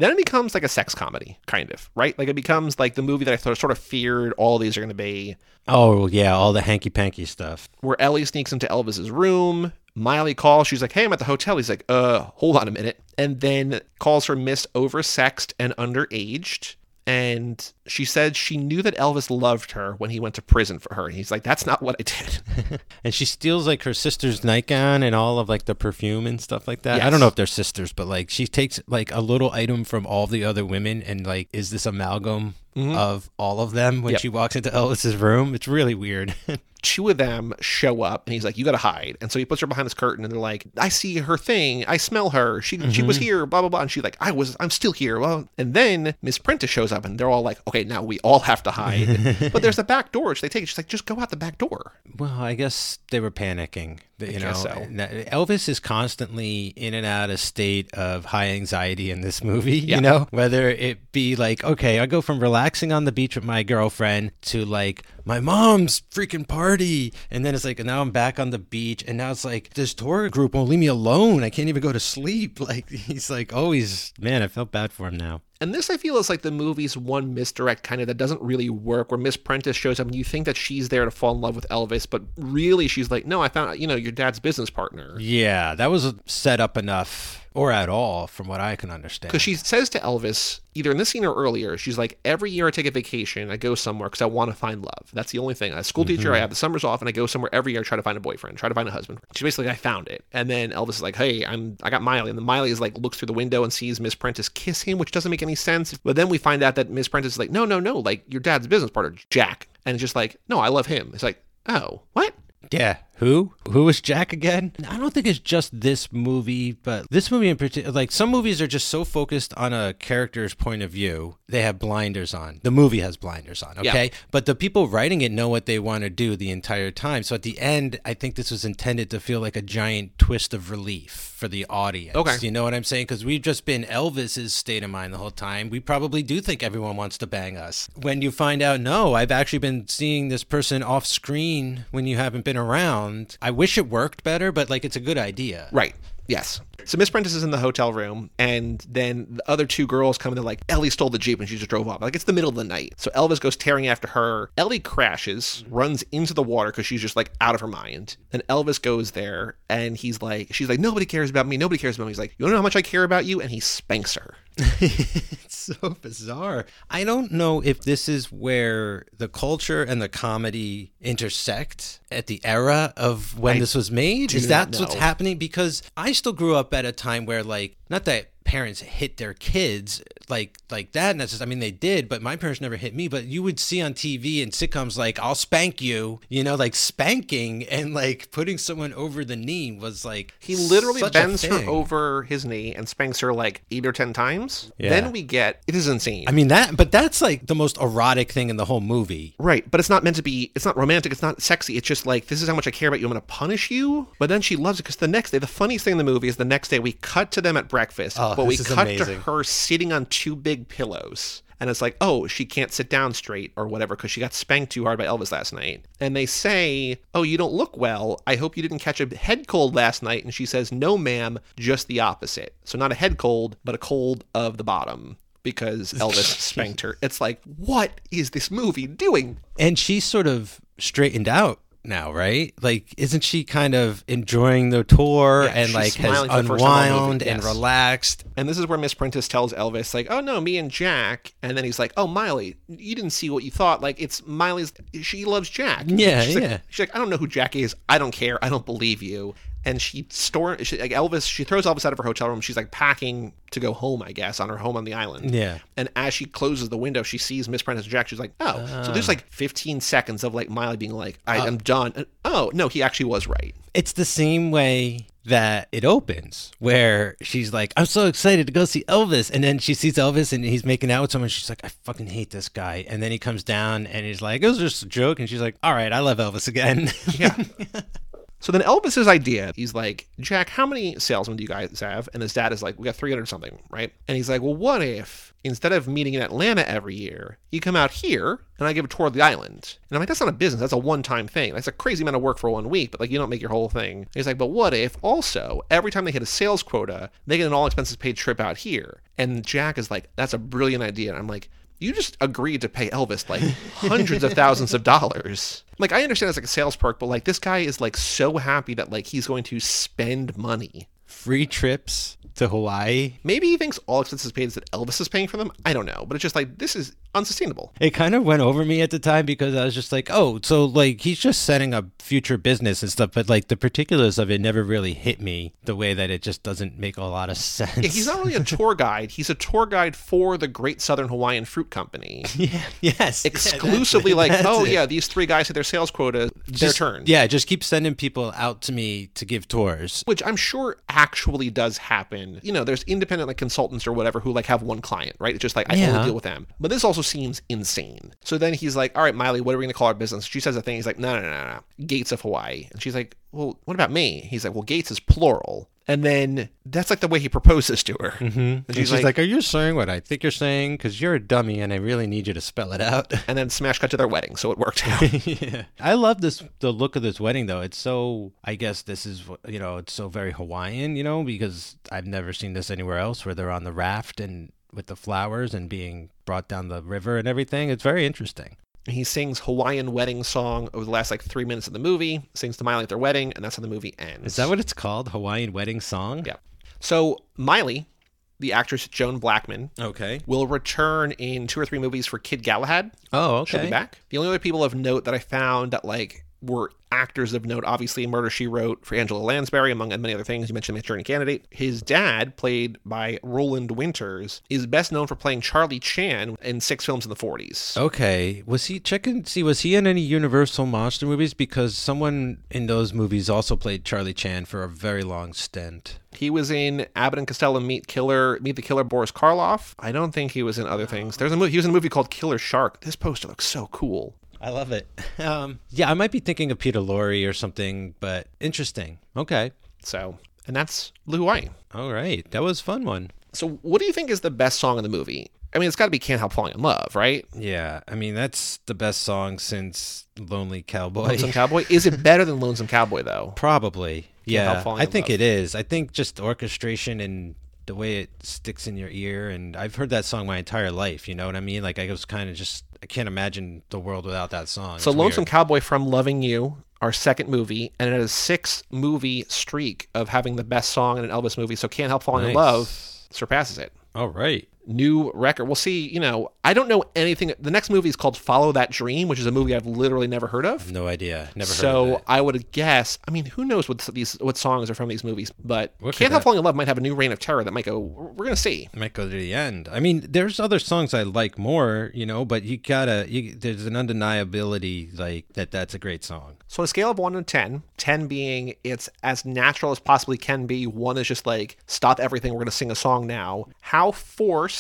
Then it becomes like a sex comedy, kind of, right? Like it becomes like the movie that I sort of feared all these are going to be, Oh yeah, all the hanky panky stuff. where Ellie sneaks into Elvis's room. Miley calls. She's like, "Hey, I'm at the hotel." He's like, "Uh, hold on a minute," and then calls her Miss Oversexed and Underaged. And she said she knew that Elvis loved her when he went to prison for her. And he's like, "That's not what I did." And she steals like her sister's nightgown and all of like the perfume and stuff like that. I don't know if they're sisters, but like she takes like a little item from all the other women and like is this amalgam mm-hmm. of all of them when Yep. she walks into Elvis's room? It's really weird. two of them show up and he's like you gotta hide and so he puts her behind this curtain and they're like i see her thing i smell her she she was mm-hmm. here blah blah blah and she's like i was i'm still here well and then miss prentice shows up and they're all like okay now we all have to hide but there's a back door which they take she's like just go out the back door Well, I guess they were panicking. You know, guess so. Elvis is constantly in and out of state of high anxiety in this movie. Yeah. You know, whether it be like, okay, I go from relaxing on the beach with my girlfriend to like my mom's freaking party, and then it's like now I'm back on the beach, and now it's like this tour group won't leave me alone. I can't even go to sleep. Like he's like oh, always, man. I felt bad for him now. And this i feel is like the movie's one misdirect kind of that doesn't really work where miss prentice shows up and you think that she's there to fall in love with elvis but really she's like no i found you know your dad's business partner. Yeah, that was set up enough, or at all, from what I can understand. Because she says to Elvis, either in this scene or earlier, she's like, every year I take a vacation, I go somewhere because I want to find love. That's the only thing. As a school teacher, mm-hmm. I have the summers off and I go somewhere every year, try to find a boyfriend, try to find a husband. She's basically, I found it. And then Elvis is like, hey, I'm, I got Maile. And then Maile is like, looks through the window and sees Miss Prentice kiss him, which doesn't make any sense. But then we find out that Miss Prentice is like, no, no, no, like your dad's business partner, Jack. And it's just like, no, I love him. It's like, oh, what? Yeah. Who? Who is Jack again? I don't think it's just this movie, but this movie in particular, like some movies are just so focused on a character's point of view, they have blinders on. The movie has blinders on, okay? But the people writing it know what they want to do the entire time. So at the end, I think this was intended to feel like a giant twist of relief for the audience. Okay. You know what I'm saying? Because we've just been Elvis's state of mind the whole time. We probably do think everyone wants to bang us. When you find out, no, I've actually been seeing this person off screen when you haven't been around. I wish it worked better, but like it's a good idea. Right. Yes. So Miss Prentice is in the hotel room, and then the other two girls come in. They're like, Ellie stole the Jeep and she just drove off. Like, it's the middle of the night. So Elvis goes tearing after her. Ellie crashes, runs into the water because she's just like out of her mind. Then Elvis goes there, and he's like, she's like, nobody cares about me. Nobody cares about me. He's like, you don't know how much I care about you? And he spanks her. it's so bizarre. I don't know if this is where the culture and the comedy intersect at the era of when I this was made. Is that what's happening? Because I still grew up at a time where, like, not that parents hit their kids like like that necessarily. I mean, they did, but my parents never hit me. But you would see on TV and sitcoms like "I'll spank you," you know, like spanking and like putting someone over the knee was like He literally bends her over his knee and spanks her like eight or ten times. Yeah. Then we get, it is insane. I mean that, but that's like the most erotic thing in the whole movie. Right, but it's not meant to be. It's not romantic. It's not sexy. It's just like this is how much I care about you. I'm going to punish you. But then she loves it because the next day, the funniest thing in the movie is the next day we cut to them at breakfast, Oh, but we cut to her sitting on two big pillows. And it's like, oh, she can't sit down straight or whatever because she got spanked too hard by Elvis last night. And they say, oh, you don't look well. I hope you didn't catch a head cold last night. And she says, no, ma'am, just the opposite. So not a head cold, but a cold of the bottom because Elvis spanked her. It's like, what is this movie doing? and she sort of straightened out now, right? Like, isn't she kind of enjoying the tour Yeah, and like has smiling for the first time all movie, unwound and relaxed? And this is where Miss Prentice tells Elvis, like, oh no, me and Jack. And then he's like, oh, Maile, you didn't see what you thought. Like, it's Maile's, she loves Jack. Yeah, she's yeah. Like, she's like, I don't know who Jack is. I don't care. I don't believe you. And she storm, she, like Elvis, she throws Elvis out of her hotel room. She's like packing to go home, I guess, on her home on the island. Yeah. And as she closes the window, she sees Miss Prentice and Jack. She's like, oh. So there's ah. like 15 seconds of like Maile being like, I, uh. I'm done. And, oh, no, he actually was right. It's the same way that it opens, where she's like, I'm so excited to go see Elvis. And then she sees Elvis and he's making out with someone. She's like, I fucking hate this guy. And then he comes down and he's like, it was just a joke. And she's like, all right, I love Elvis again. Yeah. So then Elvis's idea, he's like, Jack, how many salesmen do you guys have? And his dad is like, we got 300 something, right? And he's like, well, what if instead of meeting in Atlanta every year, you come out here and I give a tour of the island? And I'm like, that's not a business. That's a one time thing. That's a crazy amount of work for one week, but like, you don't make your whole thing. And he's like, but what if also every time they hit a sales quota, they get an all expenses paid trip out here? And Jack is like, that's a brilliant idea. And I'm like, you just agreed to pay Elvis like hundreds of thousands of dollars. Like I understand it's like a sales perk, but like this guy is like so happy that like he's going to spend money. Free trips to Hawaii. Maybe he thinks all expenses paid is that Elvis is paying for them. I don't know, but it's just like this is unsustainable. It kind of went over me at the time because I was just like, oh, so like he's just setting up future business and stuff, but like the particulars of it never really hit me the way that it just doesn't make a lot of sense. Yeah, he's not really a tour guide; he's a tour guide for the Great Southern Hawaiian Fruit Company. yeah, yes. Exclusively, Yeah, like, oh it. yeah, these three guys hit their sales quota, their turn. Yeah, just keep sending people out to me to give tours. which I'm sure actually does happen. You know, there's independent like consultants or whatever who like have one client, right? It's just like I Yeah. only deal with them. But this also seems insane. So then he's like, "All right, Maile, what are we gonna call our business?" She says a thing. He's like, "No, no, no, no, Gates of Hawaii." And she's like, "Well, what about me?" He's like, "Well, Gates is plural." And then that's like the way he proposes to her. Mm-hmm. And And she's, like, "Are you saying what I think you're saying? Because you're a dummy, and I really need you to spell it out." and then smash cut to their wedding, so it worked out. yeah. I love this the look of this wedding though. It's so I guess this is you know, it's so very Hawaiian, you know, because I've never seen this anywhere else where they're on the raft and with the flowers and being brought down the river and everything. It's very interesting. he sings Hawaiian wedding song over the last like three minutes of the movie, sings to Maile at their wedding, and that's how the movie ends. Is that what it's called? Hawaiian wedding song? Yeah. So Maile, the actress Joan Blackman, Okay. will return in two or three movies for Kid Galahad. Oh, okay. She'll be back. The only other people of note that I found that like were actors of note, obviously Murder She Wrote for Angela Lansbury, among many other things. You mentioned the attorney candidate. His dad, played by Roland Winters, is best known for playing Charlie Chan in six films in the 40s. Okay. Was he check and see was he in any Universal monster movies? Because someone in those movies also played Charlie Chan for a very long stint. He was in Abbott and Costello Meet Killer, Meet the Killer Boris Karloff. I don't think he was in other things. There's a movie. He was in a movie called Killer Shark. This poster looks so cool. I love it. Um, yeah, I might be thinking of Peter Lorre or something, but interesting. Okay. So, and that's Blue Hawaii. All right. That was a fun one. So, what do you think is the best song in the movie? I mean, it's got to be "Can't Help Falling in Love," right? Yeah. I mean, that's the best song since Lonely Cowboy. Lonesome Cowboy. Is it better than Lonesome Cowboy though? Probably. Yeah. I in think Love. it is. I think just orchestration and the way it sticks in your ear. And I've heard that song my entire life. You know what I mean? Like, I was kind of just, I can't imagine the world without that song. So, It's Lonesome weird. Cowboy from Loving You, our second movie, and it has a six movie streak of having the best song in an Elvis movie. So, Can't Help Falling in Love surpasses it. All right. New record. We'll see. You know, I don't know anything. The next movie is called Follow That Dream, which is a movie I've literally never heard of. No idea. Never heard So of it. I would guess. I mean, who knows what these what songs are from these movies? But What Can't Help Falling in Love might have a new reign of terror that might go. We're gonna see. might go to the end. I mean, there's other songs I like more, you know, but you gotta. You, there's an undeniability like that. That's a great song. So on a scale of one to 10, 10 being it's as natural as possibly can be, one is just like, stop everything, we're going to sing a song now. How forced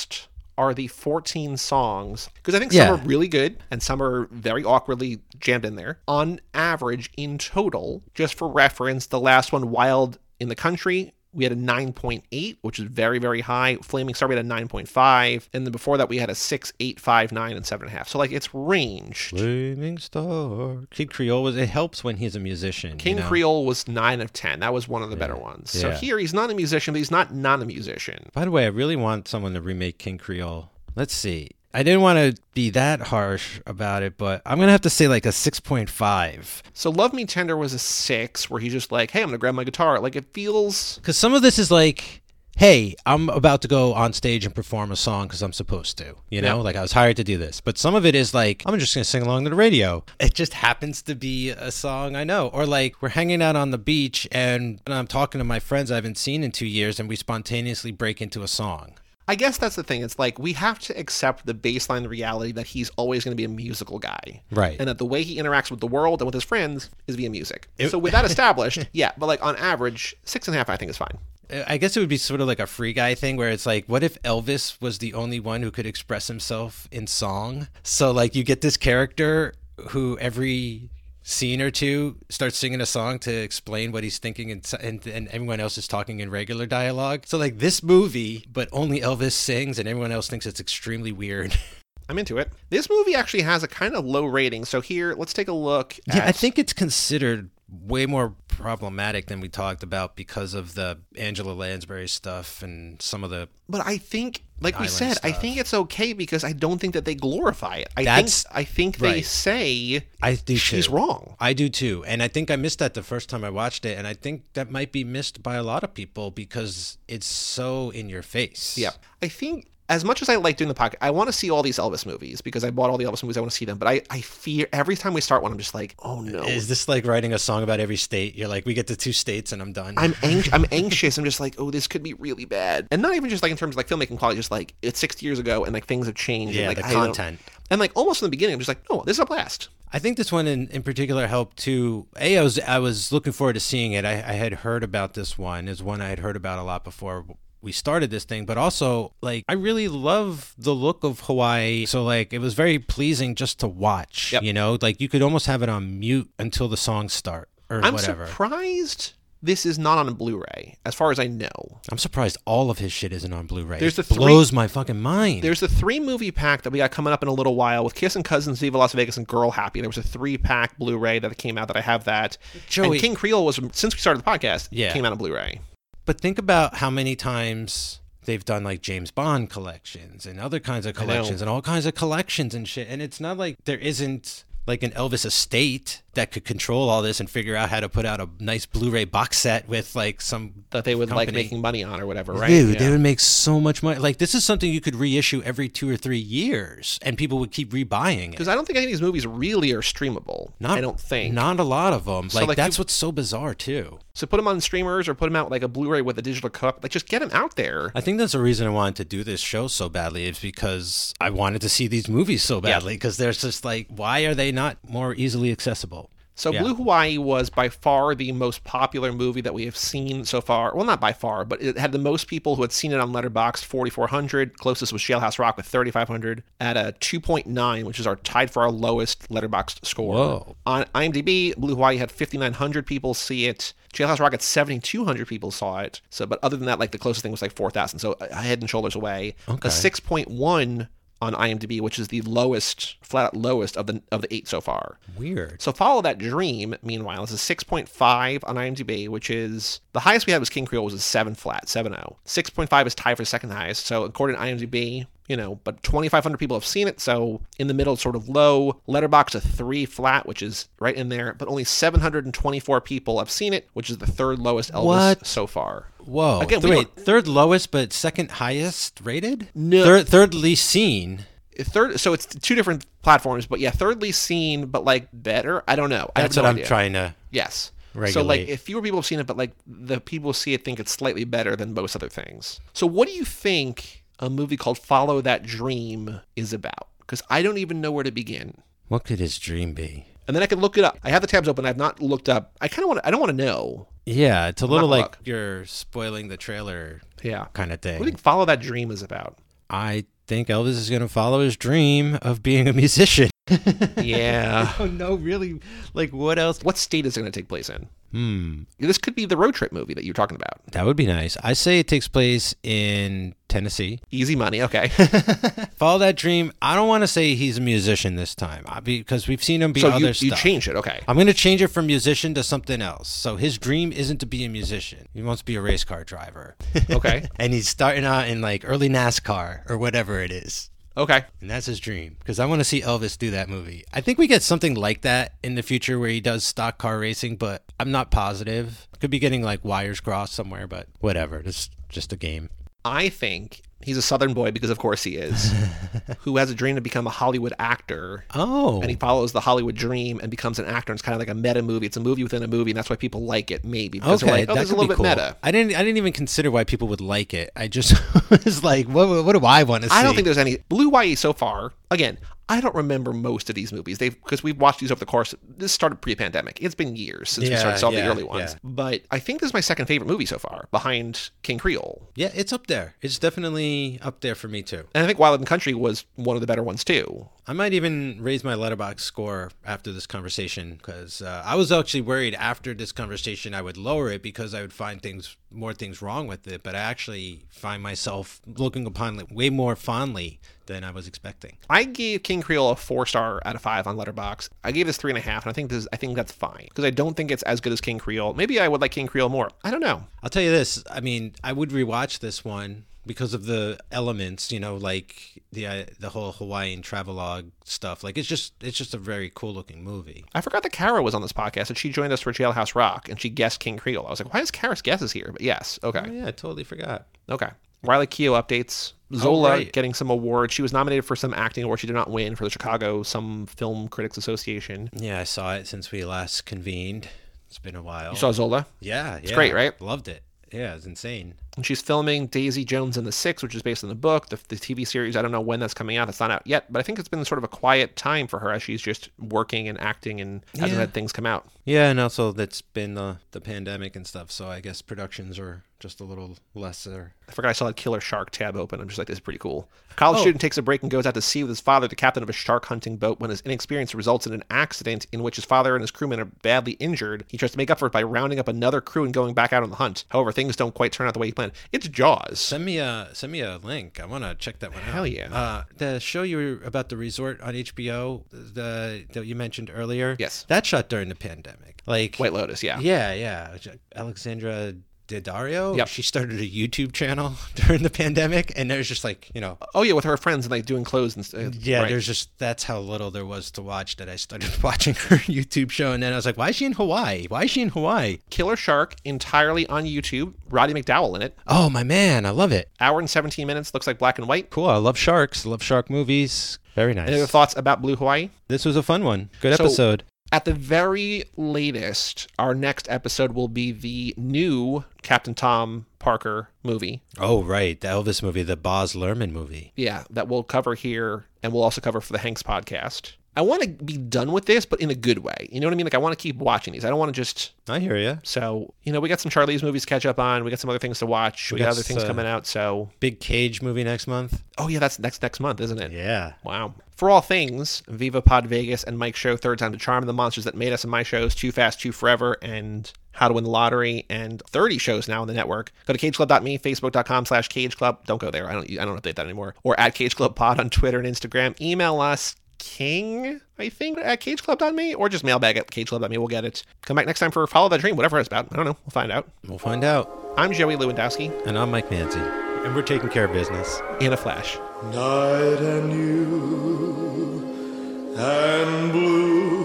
are the 14 songs? Because I think some are really good and some are very awkwardly jammed in there. On average, in total, just for reference, the last one, Wild in the Country, we had a 9.8, which is very, very high. Flaming Star, we had a 9.5. And then before that, we had a 6, 8, 5, 9, and 7.5. So, like, it's ranged. Flaming Star. King Creole was. It helps when he's a musician. King you know? Creole was nine of ten. That was one of the better ones. So Yeah. here he's not a musician, but he's not not a musician. By the way, I really want someone to remake King Creole. Let's see. I didn't want to be that harsh about it, but I'm gonna have to say like a six point five. So Love Me Tender was a six, where he's just like, "Hey, I'm gonna grab my guitar." Like it feels. Because some of this is like, hey, I'm about to go on stage and perform a song because I'm supposed to. You know, Yeah. like I was hired to do this. But some of it is like, I'm just going to sing along to the radio. It just happens to be a song I know. Or like, we're hanging out on the beach and I'm talking to my friends I haven't seen in two years and we spontaneously break into a song. I guess that's the thing. It's like we have to accept the baseline reality that he's always going to be a musical guy. Right. And that the way he interacts with the world and with his friends is via music. so with that established, yeah, but like on average, six and a half I think is fine. Uh, I guess it would be sort of like a free guy thing where it's like, what if Elvis was the only one who could express himself in song? So, like, you get this character who every scene or two starts singing a song to explain what he's thinking, and, and, and everyone else is talking in regular dialogue. So, like, this movie, but only Elvis sings, and everyone else thinks it's extremely weird. I'm into it. This movie actually has a kind of low rating. So here, let's take a look. Yeah, I think it's considered way more problematic than we talked about because of the Angela Lansbury stuff and some of the But I think, like we said, I think it's okay because I don't think that they glorify it. I That's- think I think they right. say I do she's too. wrong. I do too. And I think I missed that the first time I watched it. And I think that might be missed by a lot of people because it's so in your face. Yeah. I think as much as I like doing the podcast, I want to see all these Elvis movies because I bought all the Elvis movies. I want to see them. But I, I fear every time we start one, I'm just like, oh no. Is this like writing a song about every state? You're like, we get to two states and I'm done. I'm ang- I'm anxious. I'm just like, oh, this could be really bad. And not even just like in terms of like filmmaking quality, just like it's 60 years ago and like things have changed. Yeah, and, like, the content. And like almost from the beginning, I'm just like, oh, this is a blast. I think this one in, in particular helped too. A, I was I was looking forward to seeing it. I, I had heard about this one. Is one I had heard about a lot before we started this thing. But also, like, I really love the look of Hawaii. So like, it was very pleasing just to watch. Yep. You know, like you could almost have it on mute until the songs start or I'm whatever. surprised this is not on a Blu-ray, as far as I know. I'm surprised all of his shit isn't on Blu-ray. There's it the three- blows my fucking mind. There's a three movie pack that we got coming up in a little while with Kissin' Cousins, Viva Las Vegas, and Girl Happy. There was a three pack Blu-ray that came out that I have that. Joey- and King Creole was since we started the podcast. Yeah. came out on Blu-ray. But think about how many times they've done like James Bond collections and other kinds of collections and all kinds of collections and shit. And it's not like there isn't like an Elvis estate that could control all this and figure out how to put out a nice Blu-ray box set with like some That they would like making money on or whatever, right? Dude, Yeah. they would make so much money. Like this is something you could reissue every two or three years, and people would keep rebuying it. Because I don't think any of these movies really are streamable. Not, I don't think. Not a lot of them. like, like, that's you- what's so bizarre too. So put them on streamers or put them out like a Blu-ray with a digital cup. Like just get them out there. I think that's the reason I wanted to do this show so badly is because I wanted to see these movies so badly because there's just like why are they not more easily accessible? So Yeah. Blue Hawaii was by far the most popular movie that we have seen so far. Well, not by far, but it had the most people who had seen it on Letterboxd, 4,400. Closest was Jailhouse Rock with 3,500 at a 2.9, which is our tied for our lowest Letterboxd score. Whoa. On IMDb, Blue Hawaii had 5,900 people see it. Jailhouse Rock at 7,200 people saw it. So, but other than that, like the closest thing was like 4,000. So a head and shoulders away. Okay. A 6.1 on IMDb, which is the lowest, flat out lowest of the of the eight so far. Weird. So follow that dream. Meanwhile, is a 6.5 on IMDb, which is the highest we had was King Creole was a seven flat, 7.0. 6.5 is tied for second highest. So according to IMDb, you know, but 2,500 people have seen it. So in the middle, sort of low. Letterboxd a three flat, which is right in there. But only 724 people have seen it, which is the third lowest Elvis What? so far. Whoa. Again, we wait, third lowest but second highest rated? No. Third third least seen. Third, so it's two different platforms, but yeah, thirdly seen, but like better. I don't know. That's no what I'm idea. trying to Yes. So like if fewer people have seen it, but like the people who see it think it's slightly better than most other things. So what do you think a movie called Follow That Dream is about? Because I don't even know where to begin. What could his dream be? And then I can look it up. I have the tabs open. I've not looked up. I kind of want. to I don't want to know. Yeah, it's a little like look. you're spoiling the trailer Yeah. kind of thing. What do you think Follow That Dream is about? I think Elvis is going to follow his dream of being a musician. Yeah. oh no, really? Like what else? what state is it going to take place in? Hmm. This could be the road trip movie that you're talking about. That would be nice. I say it takes place in Tennessee. Easy money. Okay. Follow that dream. I don't want to say he's a musician this time I- because we've seen him be so other you, you stuff. changed it. Okay. I'm going to change it from musician to something else. So his dream isn't to be a musician. He wants to be a race car driver. Okay. and he's starting out in like early NASCAR or whatever it is. Okay. And that's his dream because I want to see Elvis do that movie. I think we get something like that in the future where he does stock car racing, but I'm not positive. Could be getting like wires crossed somewhere, but whatever. It's just a game. I think he's a Southern boy because, of course, he is, who has a dream to become a Hollywood actor. Oh. And he follows the Hollywood dream and becomes an actor. And it's kind of like a meta movie. It's a movie within a movie, and that's why people like it, maybe. Because okay, like, oh, that a little bit cool. meta. I didn't. I didn't even consider why people would like it. I just was like, what? What do I want to see? I don't think there's any Blue Hawaii so far. Again, I don't remember most of these movies. They've because we've watched these over the course. This started pre-pandemic. It's been years since we Yeah, started saw the early ones. yeah. But I think this is my second favorite movie so far, behind King Creole. Yeah, it's up there. It's definitely up there for me too. And I think Wild and Country was one of the better ones too. I might even raise my letterboxd score after this conversation because uh, I was actually worried after this conversation I would lower it because I would find things more things wrong with it. But I actually find myself looking upon it way more fondly than I was expecting. I gave King Creole a four star out of five on Letterboxd. I gave this three and a half, and I think this I think that's fine because I don't think it's as good as King Creole. Maybe I would like King Creole more. I don't know. I'll tell you this. I mean, I would rewatch this one because of the elements, you know, like the uh, the whole Hawaiian travelogue stuff. Like it's just it's just a very cool looking movie. I forgot that Kara was on this podcast and she joined us for Jailhouse Rock and she guessed King Creole. I was like, why is Kara's guesses here? But yes, okay, Oh yeah, I totally forgot. okay. Riley Keough updates. Zola right. getting some awards. She was nominated for some acting awards. She did not win for the Chicago Some Film Critics Association. Yeah, I saw it since we last convened. It's been a while. You saw Zola? yeah, it's great, right? Loved it. Yeah, it's insane. And she's filming Daisy Jones and the Six, which is based on the book, the, the TV series. I don't know when that's coming out. It's not out yet, but I think it's been sort of a quiet time for her as she's just working and acting and hasn't Yeah. had things come out. Yeah, and also that's been the the pandemic and stuff, so I guess productions are just a little lesser. I forgot I saw that Killer Shark tab open. I'm just like, this is pretty cool. A college Oh. student takes a break and goes out to sea with his father, the captain of a shark hunting boat. When his inexperience results in an accident in which his father and his crewmen are badly injured, he tries to make up for it by rounding up another crew and going back out on the hunt. However, things don't quite turn out the way he planned. It's Jaws. Send me a send me a link. I want to check that one out. Hell yeah. Uh, the show you were about the resort on HBO, the that you mentioned earlier. Yes. that shot during the pandemic. Like White Lotus, yeah. Yeah, yeah. Alexandra Daddario. Yep. She started a YouTube channel during the pandemic, and there's just like you know. Oh yeah, with her friends and like doing clothes and stuff. Uh, yeah, Right. there's just that's how little there was to watch that I started watching her YouTube show, and then I was like, why is she in Hawaii? Why is she in Hawaii? Killer Shark entirely on YouTube. Roddy McDowall in it. Oh my man, I love it. Hour and 17 minutes. Looks like black and white. Cool. I love sharks. I love shark movies. Very nice. Any other thoughts about Blue Hawaii? This was a fun one. Good So- episode. At the very latest, our next episode will be the new Captain Tom Parker movie. Oh, right. The Elvis movie, the Baz Luhrmann movie. Yeah, that we'll cover here and we'll also cover for the Hanks podcast. I want to be done with this, but in a good way. You know what I mean? Like, I want to keep watching these. I don't want to just. I hear you. So, you know, we got some Charlie's movies to catch up on. We got some other things to watch. We, We got, got other things uh, coming out. So, Big Cage movie next month. oh, yeah, that's next next month, isn't it? Yeah. Wow. For all things, Viva Pod Vegas and Mike's show, Third Time to Charm, the monsters that made us and my shows, Too Fast, Too Forever, and How to Win the Lottery, and 30 shows now on the network. Go to cageclub.me, facebook.com slash cageclub. Don't go there. I don't I don't update that anymore. Or at cageclubpod on Twitter and Instagram. Email us, King, I think, at cageclub.me, or just mailbag at cageclub.me. We'll get it. Come back next time for Follow That Dream, whatever it's about. I don't know. We'll find out. We'll find out. I'm Joey Lewandowski, And I'm Mike Nancy. And we're taking care of business. in a flash. Night and new and blue